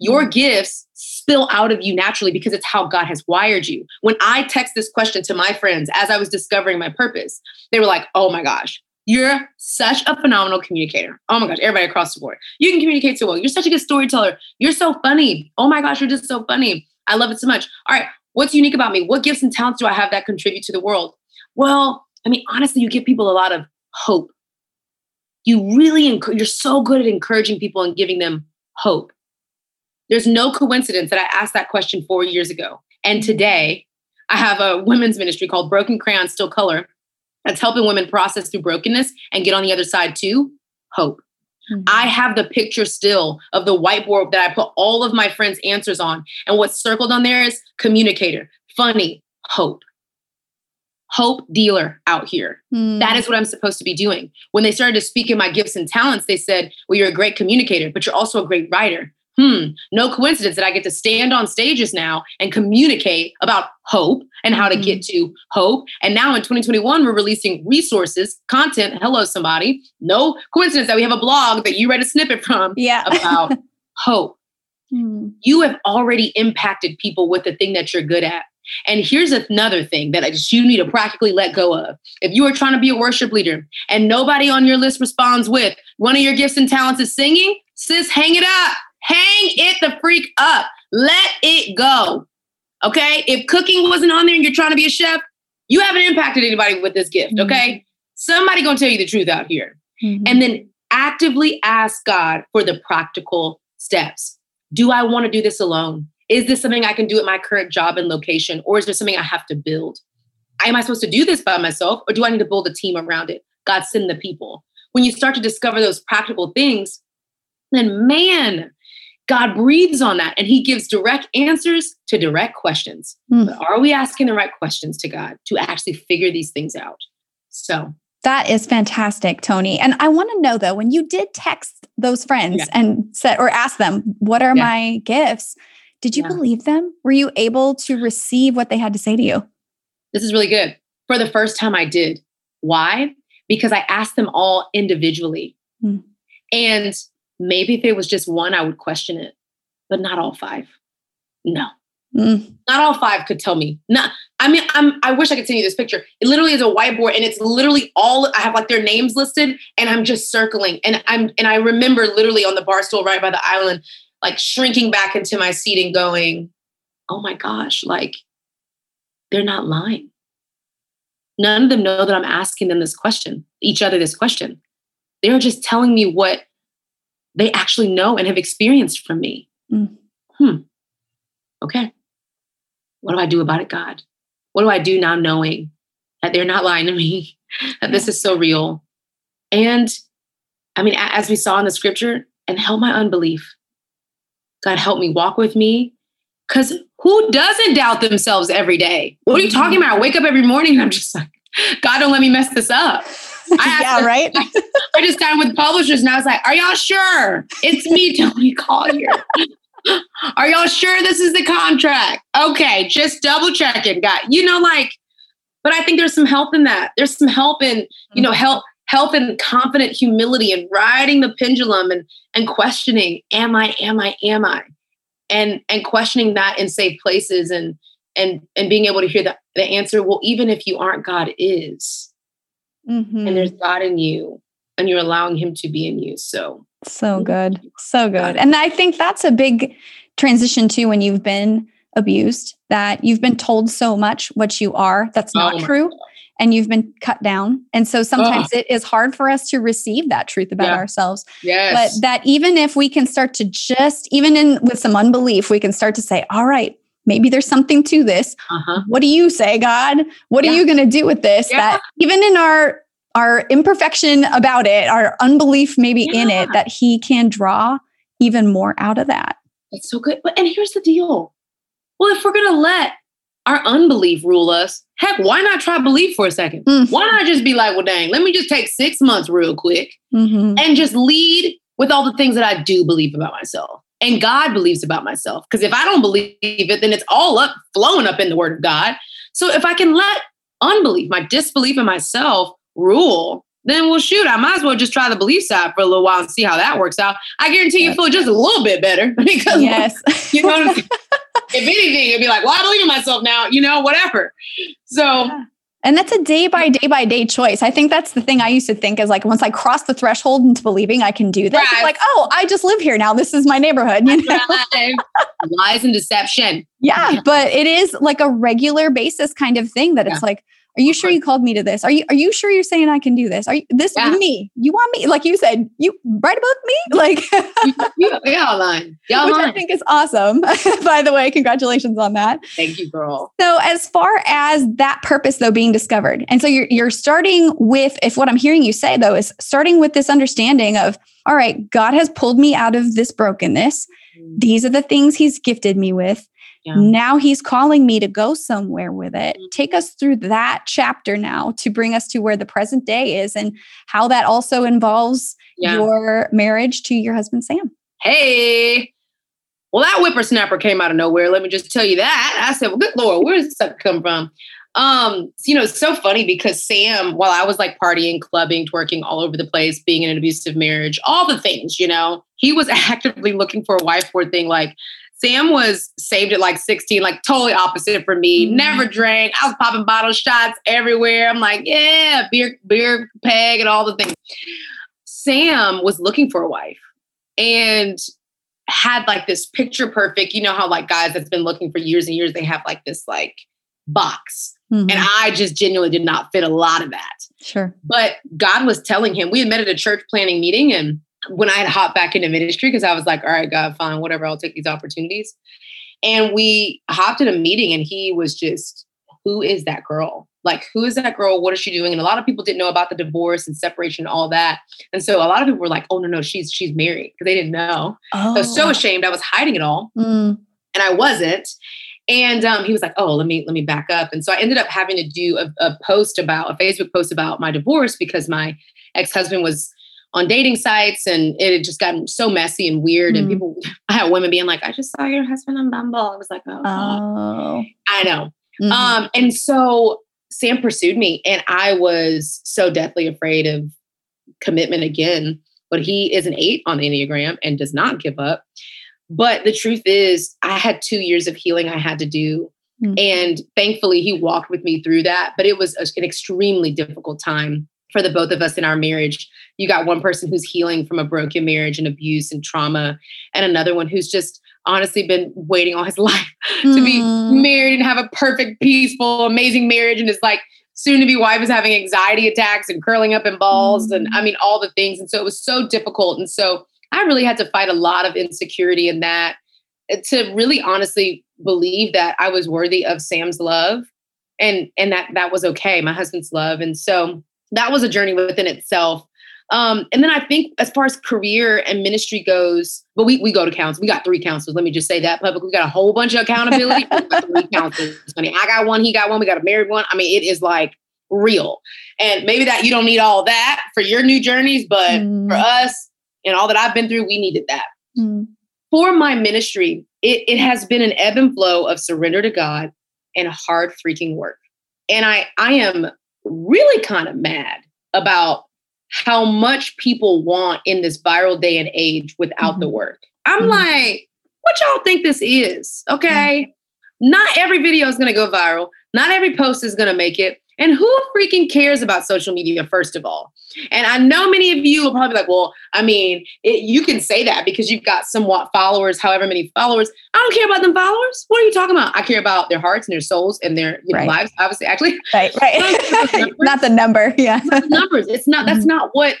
S2: Your mm-hmm. gifts spill out of you naturally because it's how God has wired you. When I text this question to my friends as I was discovering my purpose, they were like, oh my gosh, you're such a phenomenal communicator. Oh my gosh, everybody across the board. You can communicate so well. You're such a good storyteller. You're so funny. Oh my gosh, you're just so funny. I love it so much. All right, what's unique about me? What gifts and talents do I have that contribute to the world? Well, I mean, honestly, you give people a lot of hope. You really, you're so good at encouraging people and giving them hope. There's no coincidence that I asked that question four years ago. And today, I have a women's ministry called Broken Crayons Still Color that's helping women process through brokenness and get on the other side too hope. Mm-hmm. I have the picture still of the whiteboard that I put all of my friends' answers on. And what's circled on there is communicator, funny, hope. Hope dealer out here. Mm. That is what I'm supposed to be doing. When they started to speak in my gifts and talents, they said, Well, you're a great communicator, but you're also a great writer. Hmm, no coincidence that I get to stand on stages now and communicate about hope and how to get mm-hmm. to hope. And now in 2021, we're releasing resources, content. Hello, somebody. No coincidence that we have a blog that you read a snippet from
S1: yeah. (laughs)
S2: about hope. Hmm. You have already impacted people with the thing that you're good at. And here's another thing that I just you need to practically let go of. If you are trying to be a worship leader and nobody on your list responds with one of your gifts and talents is singing, sis, hang it up. Hang it the freak up. Let it go. Okay? If cooking wasn't on there and you're trying to be a chef, you haven't impacted anybody with this gift, okay? Mm-hmm. Somebody going to tell you the truth out here. Mm-hmm. And then actively ask God for the practical steps. Do I want to do this alone? Is this something I can do at my current job and location? Or is there something I have to build? Am I supposed to do this by myself or do I need to build a team around it? God, send the people. When you start to discover those practical things, then man, God breathes on that and he gives direct answers to direct questions. Mm. But are we asking the right questions to God to actually figure these things out? So
S1: that is fantastic, Toni. And I want to know though, when you did text those friends yeah. and said or ask them, what are yeah. my gifts? Did you yeah. believe them? Were you able to receive what they had to say to you?
S2: This is really good. For the first time, I did. Why? Because I asked them all individually. Mm. And maybe if it was just one, I would question it, but not all five. No. Mm. Not all five could tell me. Not, I mean, I'm. I wish I could send you this picture. It literally is a whiteboard, and it's literally all. I have like their names listed, and I'm just circling. And I'm. And I remember literally on the bar stool right by the island, like shrinking back into my seat and going, oh my gosh, like they're not lying. None of them know that I'm asking them this question, each other this question. They're just telling me what they actually know and have experienced from me. Mm. Hmm. Okay. What do I do about it, God? What do I do now knowing that they're not lying to me, (laughs) that this is so real? And I mean, as we saw in the scripture, and help my unbelief. God, help me, walk with me. Because who doesn't doubt themselves every day? What are you talking about? I wake up every morning and I'm just like, God, don't let me mess this up.
S1: I yeah, right.
S2: I just signed with publishers and I was like, Are y'all sure? It's me, (laughs) Toni Collier. Are y'all sure this is the contract? Okay, just double checking. Got you know, like, but I think there's some help in that. There's some help in, you know, mm-hmm. help help in confident humility and riding the pendulum and and questioning am i am i am i and and questioning that in safe places and and and being able to hear the, the answer well even if you aren't god is mm-hmm. and there's god in you and you're allowing him to be in you so
S1: so good so good and i think that's a big transition too when you've been abused that you've been told so much what you are that's not oh true God and you've been cut down. And so sometimes oh. it is hard for us to receive that truth about yeah. ourselves.
S2: Yes.
S1: But that even if we can start to just, even in with some unbelief, we can start to say, all right, maybe there's something to this. Uh-huh. What do you say, God? What yeah. are you going to do with this? Yeah. That even in our our imperfection about it, our unbelief maybe in it, that He can draw even more out of that.
S2: It's so good. But and here's the deal. Well, if we're going to let our unbelief rule us, heck, why not try belief for a 2nd mm-hmm. Why not just be like, well, dang, let me just take six months real quick mm-hmm. and just lead with all the things that I do believe about myself and God believes about myself. Because if I don't believe it, then it's all up flowing up in the word of God. So if I can let unbelief, my disbelief in myself rule, then well, shoot, I might as well just try the belief side for a little while and see how that works out. I guarantee you feel just a little bit better (laughs) because,
S1: yes. (laughs)
S2: you know, if anything, it'd be like, well, I believe in myself now, you know, whatever. So, yeah.
S1: And that's a day by day by day choice. I think that's the thing I used to think is like once I cross the threshold into believing I can do this, right. like, oh, I just live here now. This is my neighborhood. You know?
S2: Lies and deception.
S1: Yeah, but it is like a regular basis kind of thing that yeah. it's like, are you sure you called me to this? Are you are you sure you're saying I can do this? Are you this yeah. me? You want me? Like you said, you write a book me? Like
S2: yeah, yeah, online. Yeah,
S1: Which I think is awesome. (laughs) By the way, congratulations on that.
S2: Thank you, girl.
S1: So as far as that purpose though being discovered, and so you're you're starting with if what I'm hearing you say though is starting with this understanding of all right, God has pulled me out of this brokenness. Mm. These are the things he's gifted me with. Yeah. Now he's calling me to go somewhere with it. Mm-hmm. Take us through that chapter now to bring us to where the present day is and how that also involves yeah. your marriage to your husband, Sam.
S2: Hey, Well, that whippersnapper came out of nowhere. Let me just tell you that. I said, Well, good Lord, where does this stuff come from? Um, you know, it's so funny because Sam, while I was like partying, clubbing, twerking all over the place, being in an abusive marriage, all the things, you know, he was (laughs) actively looking for a wife for thing. Like Sam was saved at like 16, like totally opposite for me. Mm-hmm. Never drank. I was popping bottle shots everywhere. I'm like, yeah, beer, beer peg and all the things. Sam was looking for a wife and had like this picture perfect. You know how like guys that's been looking for years and years, they have like this like box Mm-hmm. And I just genuinely did not fit a lot of that.
S1: Sure.
S2: But God was telling him, we had met at a church planning meeting. And when I had hopped back into ministry, because I was like, all right, God, fine, whatever, I'll take these opportunities. And we hopped in a meeting and he was just, who is that girl? Like, who is that girl? What is she doing? And a lot of people didn't know about the divorce and separation, and all that. And so a lot of people were like, oh no, no, she's she's married because they didn't know. Oh. I was so ashamed. I was hiding it all. Mm. And I wasn't. And um, he was like, "Oh, let me let me back up." And so I ended up having to do a, a post about a Facebook post about my divorce because my ex husband was on dating sites and it had just gotten so messy and weird. Mm. And people, (laughs) I had women being like, "I just saw your husband on Bumble." I was like, "Oh, oh. I know." Mm-hmm. Um, and so Sam pursued me, and I was so deathly afraid of commitment again. But he is an eight on the Enneagram and does not give up. But the truth is, I had two years of healing I had to do. Mm-hmm. And thankfully, he walked with me through that. But it was an extremely difficult time for the both of us in our marriage. You got one person who's healing from a broken marriage and abuse and trauma, and another one who's just honestly been waiting all his (laughs) life mm-hmm. to be hmm. married and have a perfect, peaceful, amazing marriage. And it's like, soon to be wife is having anxiety attacks and curling up in balls mm-hmm. and I mean all the things and so it was so difficult and so I really had to fight a lot of insecurity in that eh, to really honestly believe that I was worthy of Sam's love and and that that was okay, my husband's love. And so that was a journey within itself. Um, and then I think as far as career and ministry goes, but we, we go to counsel. We got three counselors. Let me just say that publicly. We got a whole bunch of accountability. three (laughs) counselors. I I got one, he got one, we got a married one. I mean, it is like real. And maybe that you don't need all that for your new journeys, but mm. for us, and all that I've been through, we needed that. Mm. For my ministry, it, it has been an ebb and flow of surrender to God and hard freaking work. And I, I am really kind of mad about how much people want in this viral day and age without mm-hmm. the work. I'm mm-hmm. like, what y'all think this is? Okay. Mm-hmm. Not every video is going to go viral. Not every post is going to make it. And who freaking cares about social media, first of all? And I know many of you will probably be like, well, I mean, it, you can say that because you've got somewhat followers, however many followers. I don't care about them followers. What are you talking about? I care about their hearts and their souls and their you know, right. lives, obviously, actually.
S1: Right, right. (laughs) (laughs) not the number. Yeah.
S2: It's numbers. It's not, that's mm-hmm. not what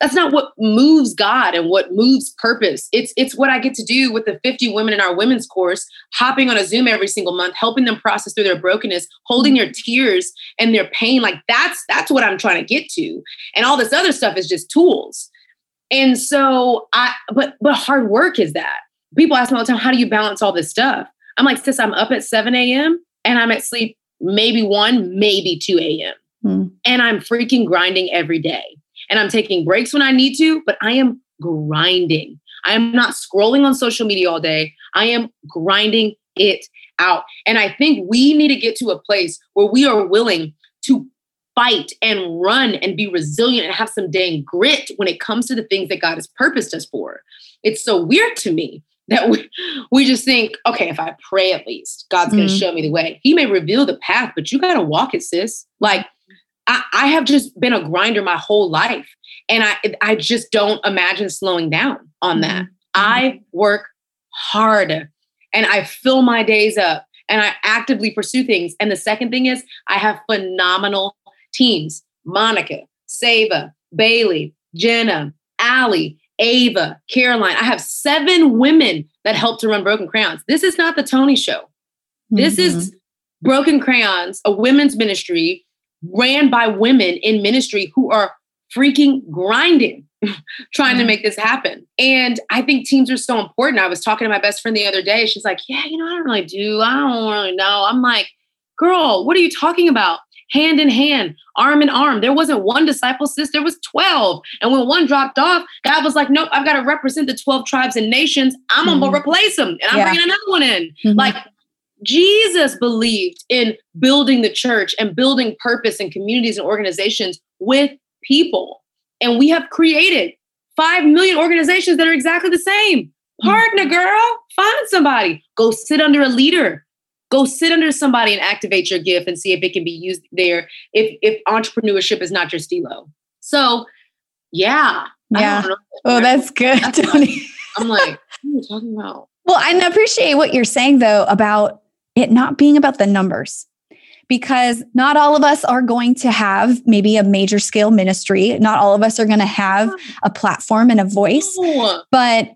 S2: that's not what moves God and what moves purpose. It's it's what I get to do with the 50 women in our women's course, hopping on a Zoom every single month, helping them process through their brokenness, holding their tears and their pain. Like that's that's what I'm trying to get to. And all this other stuff is just tools. And so I but but hard work is that. People ask me all the time, how do you balance all this stuff? I'm like, sis, I'm up at 7 a.m. and I'm at sleep maybe 1, maybe 2 a.m. Hmm. And I'm freaking grinding every day and I'm taking breaks when I need to, but I am grinding. I am not scrolling on social media all day. I am grinding it out. And I think we need to get to a place where we are willing to fight and run and be resilient and have some dang grit when it comes to the things that God has purposed us for. It's so weird to me that we, we just think, okay, if I pray at least, God's mm-hmm. going to show me the way. He may reveal the path, but you got to walk it, sis. Like I, I have just been a grinder my whole life. And I I just don't imagine slowing down on that. Mm-hmm. I work hard and I fill my days up and I actively pursue things. And the second thing is I have phenomenal teams. Monica, Sava, Bailey, Jenna, Allie, Ava, Caroline. I have seven women that help to run Broken Crayons. This is not the Toni show. This mm-hmm. is Broken Crayons, a women's ministry ran by women in ministry who are freaking grinding (laughs) trying to make this happen. And I think teams are so important. I was talking to my best friend the other day. She's like, Yeah, you know, I don't really do. I don't really know. I'm like, Girl, what are you talking about? hand in hand, arm in arm. There wasn't one disciple, sis, there was 12. And when one dropped off, God was like, nope, I've got to represent the 12 tribes and nations. I'm mm-hmm. going to replace them and I'm yeah. bringing another one in. Mm-hmm. Like Jesus believed in building the church and building purpose and communities and organizations with people. And we have created 5 million organizations that are exactly the same. Partner, mm. girl, find somebody. Go sit under a leader. Go sit under somebody and activate your gift and see if it can be used there. If if entrepreneurship is not your stilo. So, yeah.
S1: Yeah. Oh, that's good, (laughs) Toni.
S2: I'm like, what are you talking about?
S1: Well, I appreciate what you're saying though about it not being about the numbers because not all of us are going to have maybe a major scale ministry. Not all of us are going to have a platform and a voice. But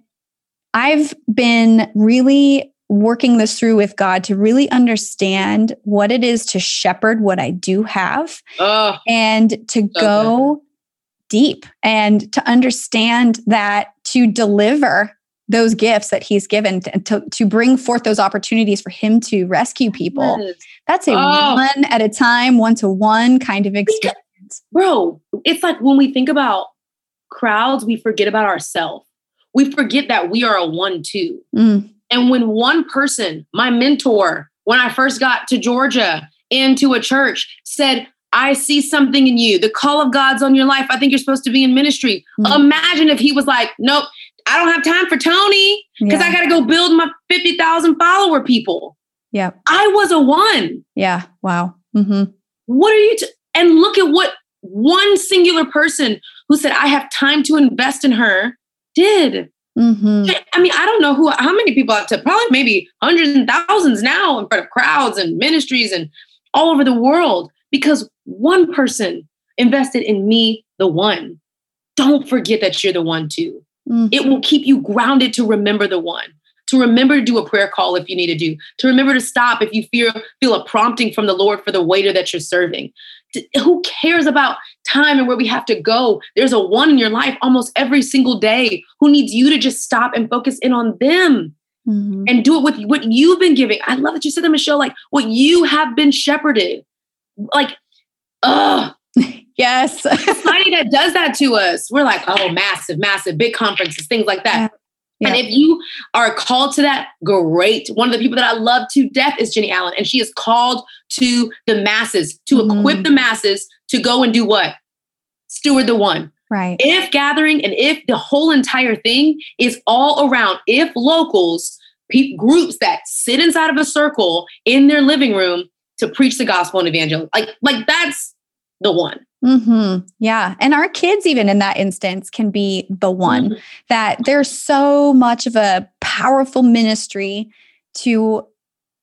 S1: I've been really working this through with God to really understand what it is to shepherd what I do have oh, and to so go good. deep and to understand that to deliver those gifts that he's given to, to, bring forth those opportunities for him to rescue people. Yes. That's a oh. one at a time, one to one kind of experience. Because,
S2: bro, it's like when we think about crowds, we forget about ourselves. We forget that we are a one two. Mm. And when one person, my mentor, when I first got to Georgia into a church, said, I see something in you. The call of God's on your life. I think you're supposed to be in ministry. Mm. Imagine if he was like, nope, I don't have time for Toni because yeah. I got to go build my 50,000 follower people.
S1: Yeah.
S2: I was a one.
S1: Yeah. Wow. Mm-hmm.
S2: What are you? T- and look at what one singular person who said, I have time to invest in her did. Mm-hmm. I mean, I don't know who, how many people have to, probably maybe hundreds and thousands now in front of crowds and ministries and all over the world because one person invested in me, the one. Don't forget that you're the one too. Mm-hmm. It will keep you grounded to remember the one, to remember to do a prayer call if you need to do, to remember to stop if you feel feel a prompting from the Lord for the waiter that you're serving. Who cares about time and where we have to go? There's a one in your life almost every single day who needs you to just stop and focus in on them. Mm-hmm. And do it with what you've been giving. I love that you said that, Michelle, like what you have been shepherded. Like, ugh, (laughs)
S1: Yes.
S2: Society that does that to us. We're like, oh, massive, massive, big conferences, things like that. Yeah. And if you are called to that, great. One of the people that I love to death is Jennie Allen, and she is called to the masses, to mm-hmm. equip the masses to go and do what? Steward the one.
S1: Right.
S2: If gathering and if the whole entire thing is all around, if locals, pe- groups that sit inside of a circle in their living room to preach the gospel and evangelize, like, like that's the one.
S1: Mm-hmm. Yeah. And our kids, even in that instance, can be the one mm-hmm. that there's so much of a powerful ministry to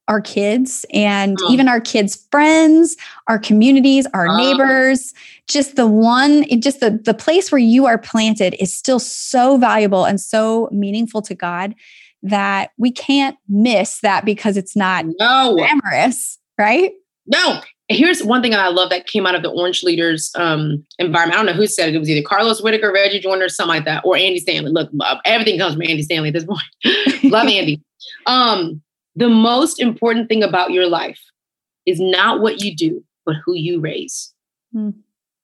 S1: our kids and mm-hmm. even our kids' friends, our communities, our uh, neighbors. Just the one, just the, the place where you are planted is still so valuable and so meaningful to God that we can't miss that because it's not no. glamorous, right?
S2: No, here's one thing I love that came out of the Orange Leaders um, environment. I don't know who said it. It was either Carlos Whitaker, Reggie Joiner, something like that, or Andy Stanley. Look, uh, everything comes from Andy Stanley at this point. (laughs) love Andy. Um, the most important thing about your life is not what you do, but who you raise. Mm.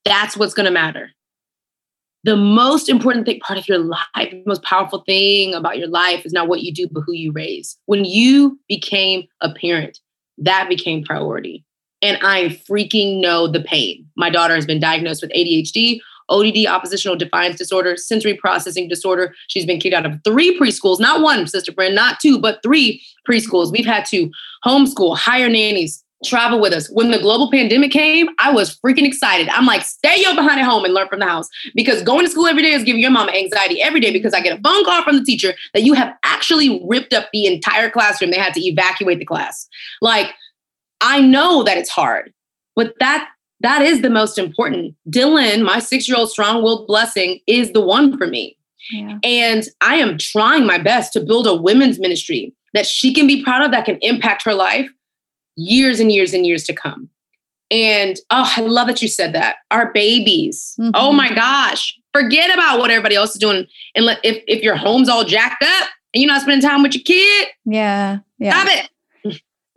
S2: That's what's going to matter. The most important thing, part of your life, the most powerful thing about your life is not what you do, but who you raise. When you became a parent, that became priority and I freaking know the pain. My daughter has been diagnosed with ADHD, ODD, oppositional defiance disorder, sensory processing disorder. She's been kicked out of three preschools, not one, Sister Brand, not two, but three preschools. We've had to homeschool, hire nannies, travel with us. When the global pandemic came, I was freaking excited. I'm like, stay your behind at home and learn from the house because going to school every day is giving your mom anxiety every day because I get a phone call from the teacher that you have actually ripped up the entire classroom. They had to evacuate the class. Like, I know that it's hard, but that that is the most important. Dylan, my six-year-old strong-willed blessing, is the one for me. Yeah. And I am trying my best to build a women's ministry that she can be proud of that can impact her life years and years and years to come. And oh, I love that you said that. Our babies. Mm-hmm. Oh my gosh. Forget about what everybody else is doing. And let, if, if your home's all jacked up and you're not spending time with your kid,
S1: yeah. Yeah.
S2: Stop it.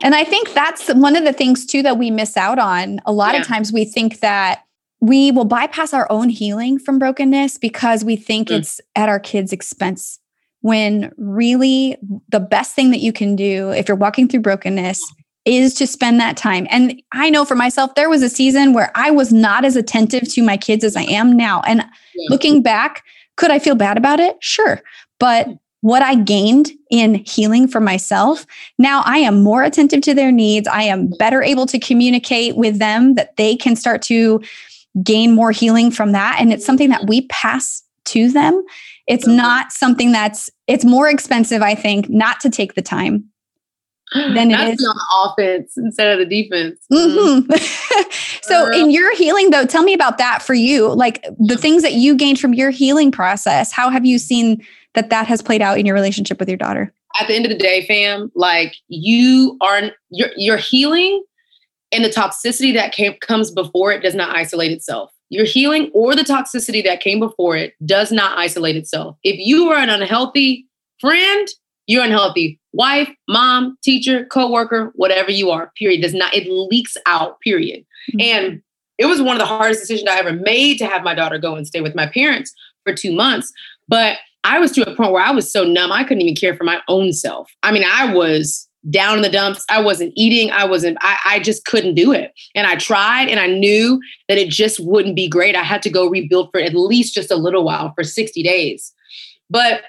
S1: And I think that's one of the things too that we miss out on. A lot yeah. of times we think that we will bypass our own healing from brokenness because we think mm. it's at our kids' expense. When really the best thing that you can do if you're walking through brokenness is to spend that time. And I know for myself, there was a season where I was not as attentive to my kids as I am now. And yeah. looking back, could I feel bad about it? Sure. But mm what I gained in healing for myself, now I am more attentive to their needs. I am better able to communicate with them that they can start to gain more healing from that. And it's something that we pass to them. It's not something that's, it's more expensive, I think, not to take the time (gasps)
S2: than it is on the offense instead of the defense. Mm-hmm. (laughs)
S1: so, uh, in your healing, though, tell me about that for you. Like the things that you gained from your healing process. How have you seen that that has played out in your relationship with your daughter?
S2: At the end of the day, fam, like you are, you're, you're healing, and the toxicity that came, comes before it does not isolate itself. Your healing or the toxicity that came before it does not isolate itself. If you are an unhealthy friend, you're unhealthy wife, mom, teacher, coworker, whatever you are. Period. Does not it leaks out. Period. Mm-hmm. And it was one of the hardest decisions I ever made to have my daughter go and stay with my parents for two months. But I was to a point where I was so numb, I couldn't even care for my own self. I mean, I was down in the dumps. I wasn't eating. I wasn't, I, I just couldn't do it. And I tried and I knew that it just wouldn't be great. I had to go rebuild for at least just a little while for 60 days. But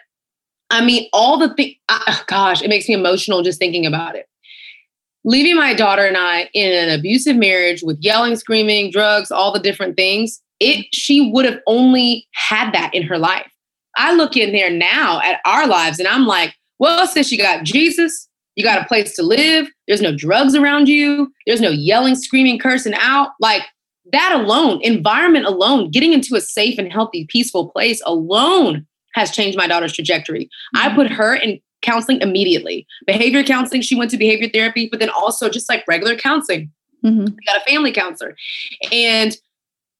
S2: I mean, all the things, oh gosh, it makes me emotional just thinking about it. Leaving my daughter and I in an abusive marriage with yelling, screaming, drugs, all the different things, it she would have only had that in her life. I look in there now at our lives and I'm like, well, since you got Jesus, you got a place to live, there's no drugs around you, there's no yelling, screaming, cursing out. Like that alone, environment alone, getting into a safe and healthy, peaceful place alone has changed my daughter's trajectory. Mm-hmm. I put her in counseling immediately. Behavior counseling, she went to behavior therapy, but then also just like regular counseling. Mm-hmm. got a family counselor. And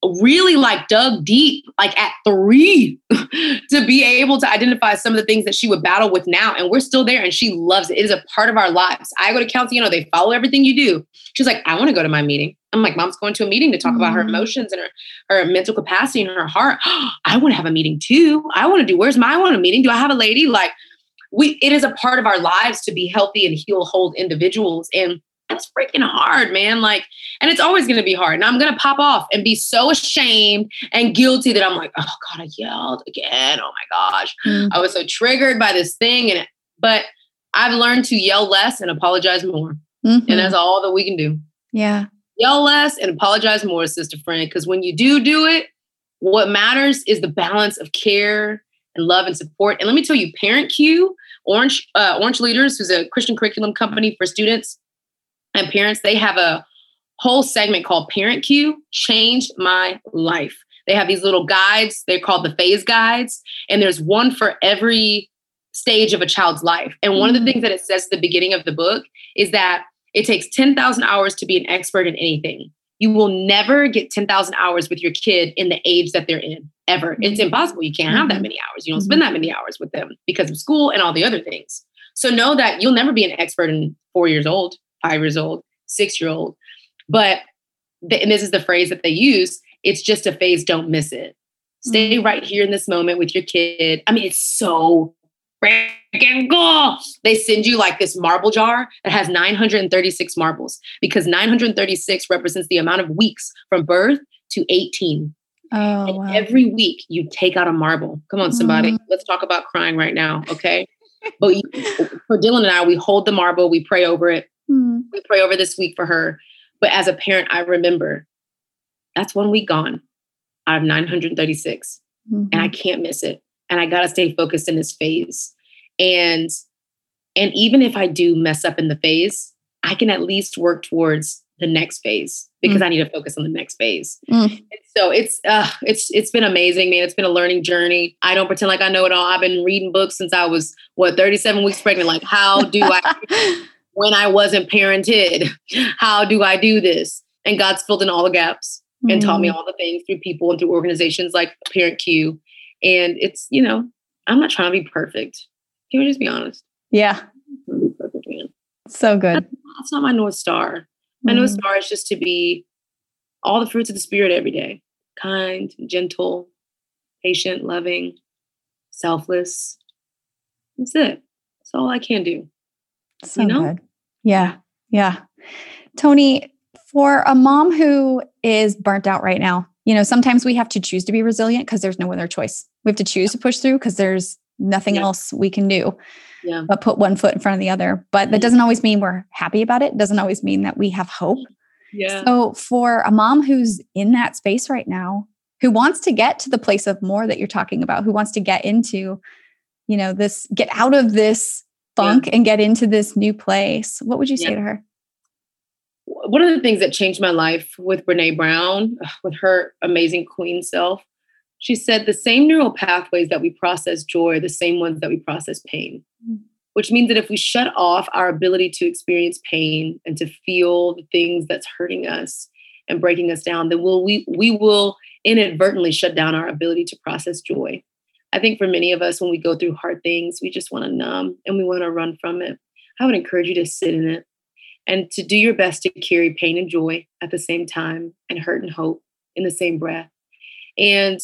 S2: really like dug deep, like at three, (laughs) to be able to identify some of the things that she would battle with now. And we're still there and she loves it. It is a part of our lives. I go to counseling, you know, they follow everything you do. She's like, I want to go to my meeting. I'm like, mom's going to a meeting to talk mm-hmm. about her mm-hmm. emotions and her, her mental capacity and her heart. (gasps) I want to have a meeting too. I want to do, where's my I want a meeting? Do I have a lady? Like we, it is a part of our lives to be healthy and heal whole individuals. And that's freaking hard, man. Like, and it's always going to be hard. And I'm going to pop off and be so ashamed and guilty that I'm like, oh God, I yelled again. Oh my gosh. Mm-hmm. I was so triggered by this thing. And, but I've learned to yell less and apologize more. Mm-hmm. And that's all that we can do.
S1: Yeah
S2: yell less and apologize more, sister friend. Because when you do do it, what matters is the balance of care and love and support. And let me tell you, Parent Cue, Orange uh, Orange Leaders, who's a Christian curriculum company for students and parents, they have a whole segment called Parent Cue. Changed my life. They have these little guides. They're called the phase guides, and there's one for every stage of a child's life. And one of the mm. things that it says at the beginning of the book is that it takes 10,000 hours to be an expert in anything. You will never get 10,000 hours with your kid in the age that they're in, ever. It's mm-hmm. impossible. You can't have that mm-hmm. many hours. You don't spend mm-hmm. that many hours with them because of school and all the other things. So know that you'll never be an expert in four years old, five years old, six year old. But, the, and this is the phrase that they use it's just a phase, don't miss it. Stay right here in this moment with your kid. I mean, it's so freaking cool. They send you like this marble jar that has 936 marbles because 936 represents the amount of weeks from birth to 18. Oh, wow. every week you take out a marble. Come on, somebody. Mm. Let's talk about crying right now, okay? but you, for Dylan and I, we hold the marble, we pray over it. Mm. We pray over this week for her. But as a parent, I remember that's one week gone out of 936. Mm-hmm. And I mm-hmm. can't miss it and I got to stay focused in this phase. And and even if I do mess up in the phase, I can at least work towards the next phase because mm. I need to focus on the next phase. Mm. So it's uh, it's it's been amazing, man. It's been a learning journey. I don't pretend like I know it all. I've been reading books since I was what 37 weeks pregnant. Like, how do I (laughs) (laughs) when I wasn't parented? How do I do this? And God's filled in all the gaps and taught me mm. all the things through people and through organizations like Parent Cue. and it's, you know, I'm not trying to be perfect. Can we just be honest?
S1: Yeah.
S2: Perfect,
S1: so good.
S2: that's not my North Star. My mm-hmm. North Star is just to be all the fruits of the Spirit every day kind, gentle, patient, loving, selfless. That's it. That's all I can do.
S1: So you know? good. Yeah. Yeah. Toni, for a mom who is burnt out right now, you know, sometimes we have to choose to be resilient because there's no other choice. We have to choose to push through because there's nothing yeah. else we can do yeah. but put one foot in front of the other. But that mm-hmm. doesn't always mean we're happy about it. Doesn't always mean that we have hope. Yeah. So for a mom who's in that space right now, who wants to get to the place of more that you're talking about, who wants to get into, you know, this, get out of this funk yeah. and get into this new place, what would you say yeah. to her?
S2: One of the things that changed my life with Brene Brown, with her amazing queen self, she said the same neural pathways that we process joy are the same ones that we process pain, mm. which means that if we shut off our ability to experience pain and to feel the things that's hurting us and breaking us down, then we'll, we, we will inadvertently shut down our ability to process joy. I think for many of us, when we go through hard things, we just want to numb and we want to run from it. I would encourage you to sit in it and to do your best to carry pain and joy at the same time and hurt and hope in the same breath. And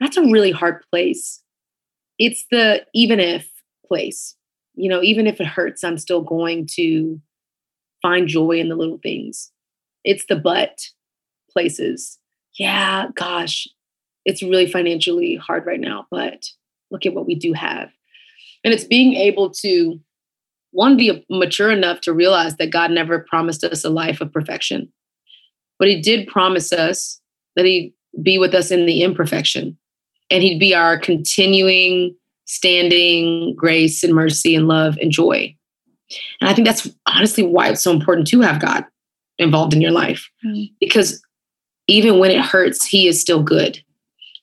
S2: that's a really hard place. It's the even if place. You know, even if it hurts, I'm still going to find joy in the little things. It's the but places. Yeah, gosh, it's really financially hard right now, but look at what we do have. And it's being able to, one, be mature enough to realize that God never promised us a life of perfection, but He did promise us that He'd be with us in the imperfection and He'd be our continuing, standing grace and mercy and love and joy. And I think that's honestly why it's so important to have God involved in your life mm-hmm. because even when it hurts, He is still good.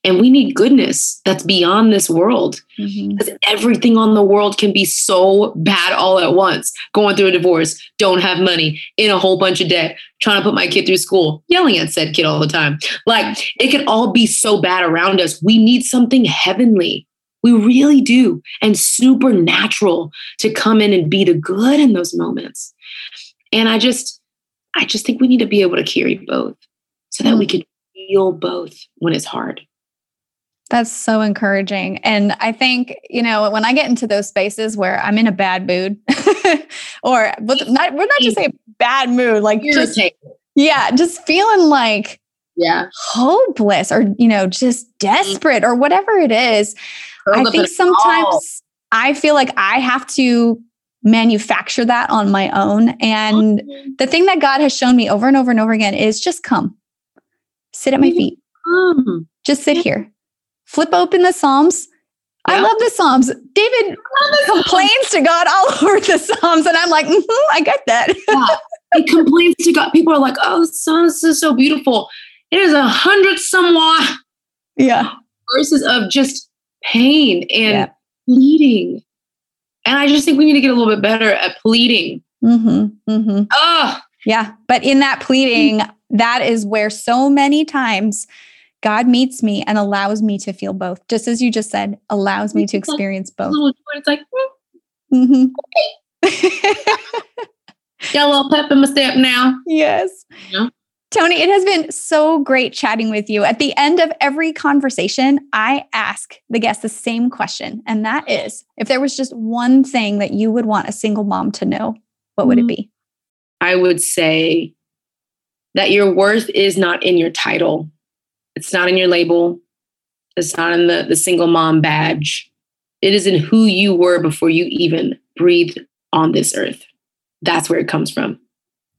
S2: And we need goodness that's beyond this world mm-hmm. because everything on the world can be so bad all at once. Going through a divorce, don't have money, in a whole bunch of debt, trying to put my kid through school, yelling at said kid all the time. Like it can all be so bad around us. We need something heavenly. We really do. And supernatural to come in and be the good in those moments. And I just, I just think we need to be able to carry both so that we mm. can feel both when it's hard.
S1: That's so encouraging. And I think, you know, when I get into those spaces where I'm in a bad mood (laughs) or but not we're not just saying bad mood, like just yeah, just feeling like
S2: yeah,
S1: hopeless or you know, just desperate or whatever it is. I think sometimes I feel like I have to manufacture that on my own. And mm-hmm. the thing that God has shown me over and over and over again is just come, sit at my feet, come. just sit here flip open the Psalms. Yeah. I love the Psalms. David complains to God all (laughs) over the Psalms, and I'm like, mm-hmm, I get that. (laughs)
S2: yeah. He complains to God. People are like, "Oh, the Psalms is so beautiful." It is a hundred somewhat,
S1: yeah,
S2: verses of just pain and yeah. pleading. And I just think we need to get a little bit better at pleading.
S1: Mm-hmm, mm-hmm. Oh, yeah. But in that pleading, that is where so many times God meets me and allows me to feel both, just as you just said, allows me to experience both.
S2: It's like, mm. mm-hmm. (laughs) Got a little pep in my step now.
S1: Yes. Yeah. Toni, it has been so great chatting with you. At the end of every conversation, I ask the guest the same question, and that is if there was just one thing that you would want a single mom to know, what would mm-hmm. it be?
S2: I would say that your worth is not in your title, it's not in your label. It's not in the, the single mom badge. It is in who you were before you even breathed on this earth. That's where it comes from.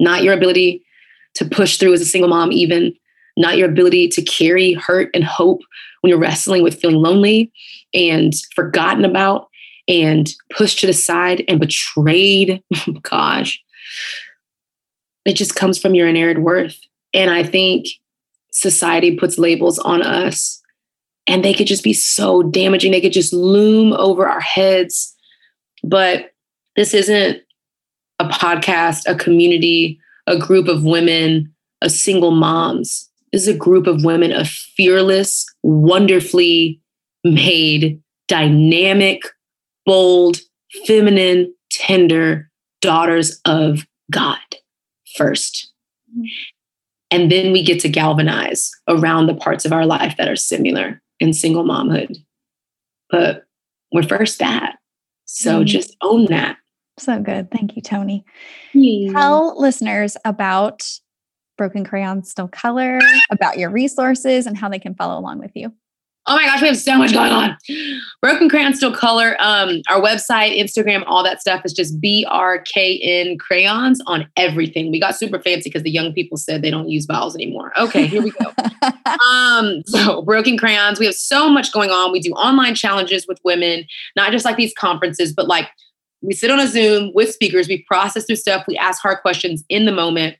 S2: Not your ability to push through as a single mom, even not your ability to carry hurt and hope when you're wrestling with feeling lonely and forgotten about and pushed to the side and betrayed. (laughs) Oh gosh, it just comes from your inherent worth. And I think society puts labels on us and they could just be so damaging. They could just loom over our heads. But this isn't a podcast, a community, a group of women, a single moms. This is a group of women of fearless, wonderfully made, dynamic, bold, feminine, tender daughters of God 1st mm-hmm. And then we get to galvanize around the parts of our life that are similar in single momhood. But we're first that. So mm-hmm. just own that.
S1: So good. Thank you, Toni. Mm-hmm. Tell listeners about Broken Crayons Still Color, about your resources, and how they can follow along with you.
S2: Oh my gosh, we have so much going on. Broken Crayons Still Color. Um, our website, Instagram, all that stuff is just BRKN crayons on everything. We got super fancy because the young people said they don't use vowels anymore. Okay, here we go. (laughs) um, so Broken Crayons, we have so much going on. We do online challenges with women, not just like these conferences, but like we sit on a Zoom with speakers, we process through stuff, we ask hard questions in the moment.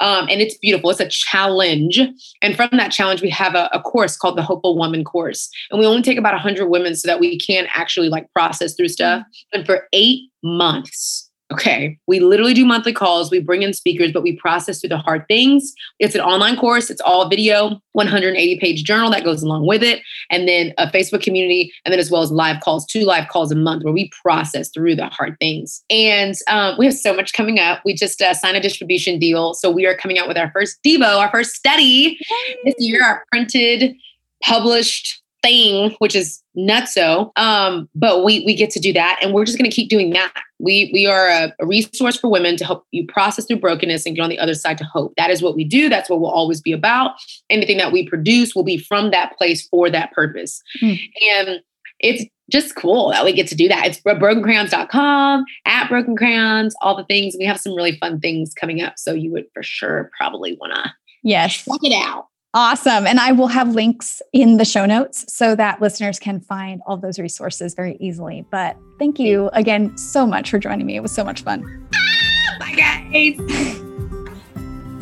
S2: Um, and it's beautiful. It's a challenge. And from that challenge, we have a, a, course called the Hopeful Woman course. And we only take about 100 women so that we can actually like process through stuff. Mm-hmm. And for eight months, Okay. We literally do monthly calls. We bring in speakers, but we process through the hard things. It's an online course. It's all video, 180 page journal that goes along with it, and then a Facebook community, and then as well as live calls, two live calls a month where we process through the hard things. And um, we have so much coming up. We just uh, signed a distribution deal. So we are coming out with our first Devo, our first study this year, our printed, published thing, which is nutso. Um, but we we get to do that, and we're just going to keep doing that. We we are a, a, resource for women to help you process through brokenness and get on the other side to hope. That is what we do. That's what we'll always be about. Anything that we produce will be from that place for that purpose. Mm. And it's just cool that we get to do that. It's brokencrayons.com, at broken crayons, all the things. We have some really fun things coming up. So you would for sure probably want to
S1: yes
S2: check it out.
S1: Awesome. And I will have links in the show notes so that listeners can find all those resources very easily. But thank you again so much for joining me. It was so much fun.
S2: Ah, bye, guys. (laughs)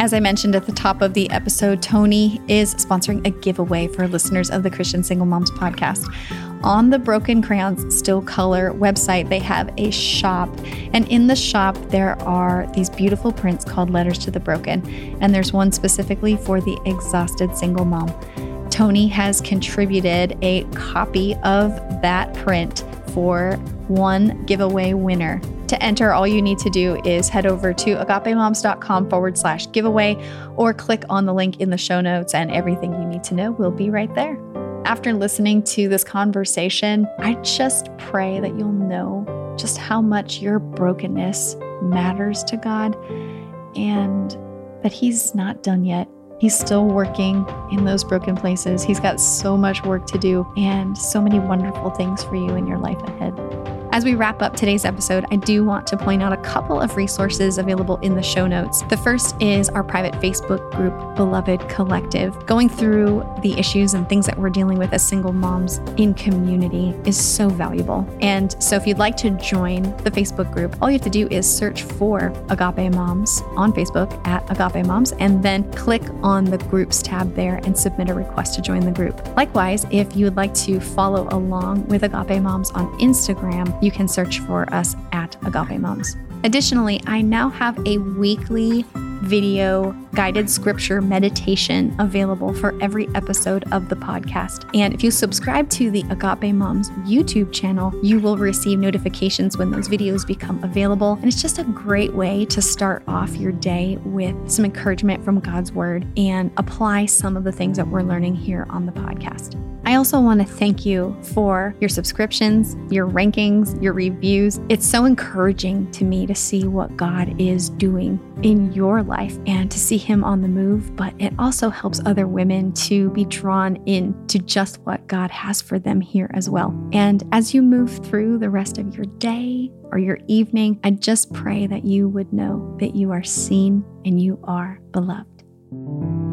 S1: As I mentioned at the top of the episode, Toni is sponsoring a giveaway for listeners of the Christian Single Moms podcast. On the Broken Crayons Still Color website, they have a shop. And in the shop, there are these beautiful prints called Letters to the Broken. And there's one specifically for the exhausted single mom. Toni has contributed a copy of that print for one giveaway winner. To enter, all you need to do is head over to agapemoms.com forward slash giveaway or click on the link in the show notes, and everything you need to know will be right there. After listening to this conversation, I just pray that you'll know just how much your brokenness matters to God and that He's not done yet. He's still working in those broken places. He's got so much work to do and so many wonderful things for you in your life ahead. As we wrap up today's episode, I do want to point out a couple of resources available in the show notes. The first is our private Facebook group, Beloved Collective. Going through the issues and things that we're dealing with as single moms in community is so valuable. And so, if you'd like to join the Facebook group, all you have to do is search for Agape Moms on Facebook at Agape Moms and then click on the groups tab there and submit a request to join the group. Likewise, if you would like to follow along with Agape Moms on Instagram, you can search for us at Agape Moms. Additionally, I now have a weekly video guided scripture meditation available for every episode of the podcast. And if you subscribe to the Agape Moms YouTube channel, you will receive notifications when those videos become available. And it's just a great way to start off your day with some encouragement from God's word and apply some of the things that we're learning here on the podcast. I also want to thank you for your subscriptions, your rankings, your reviews. It's so encouraging to me to see what God is doing in your life and to see Him on the move, but it also helps other women to be drawn in to just what God has for them here as well. And as you move through the rest of your day or your evening, I just pray that you would know that you are seen and you are beloved.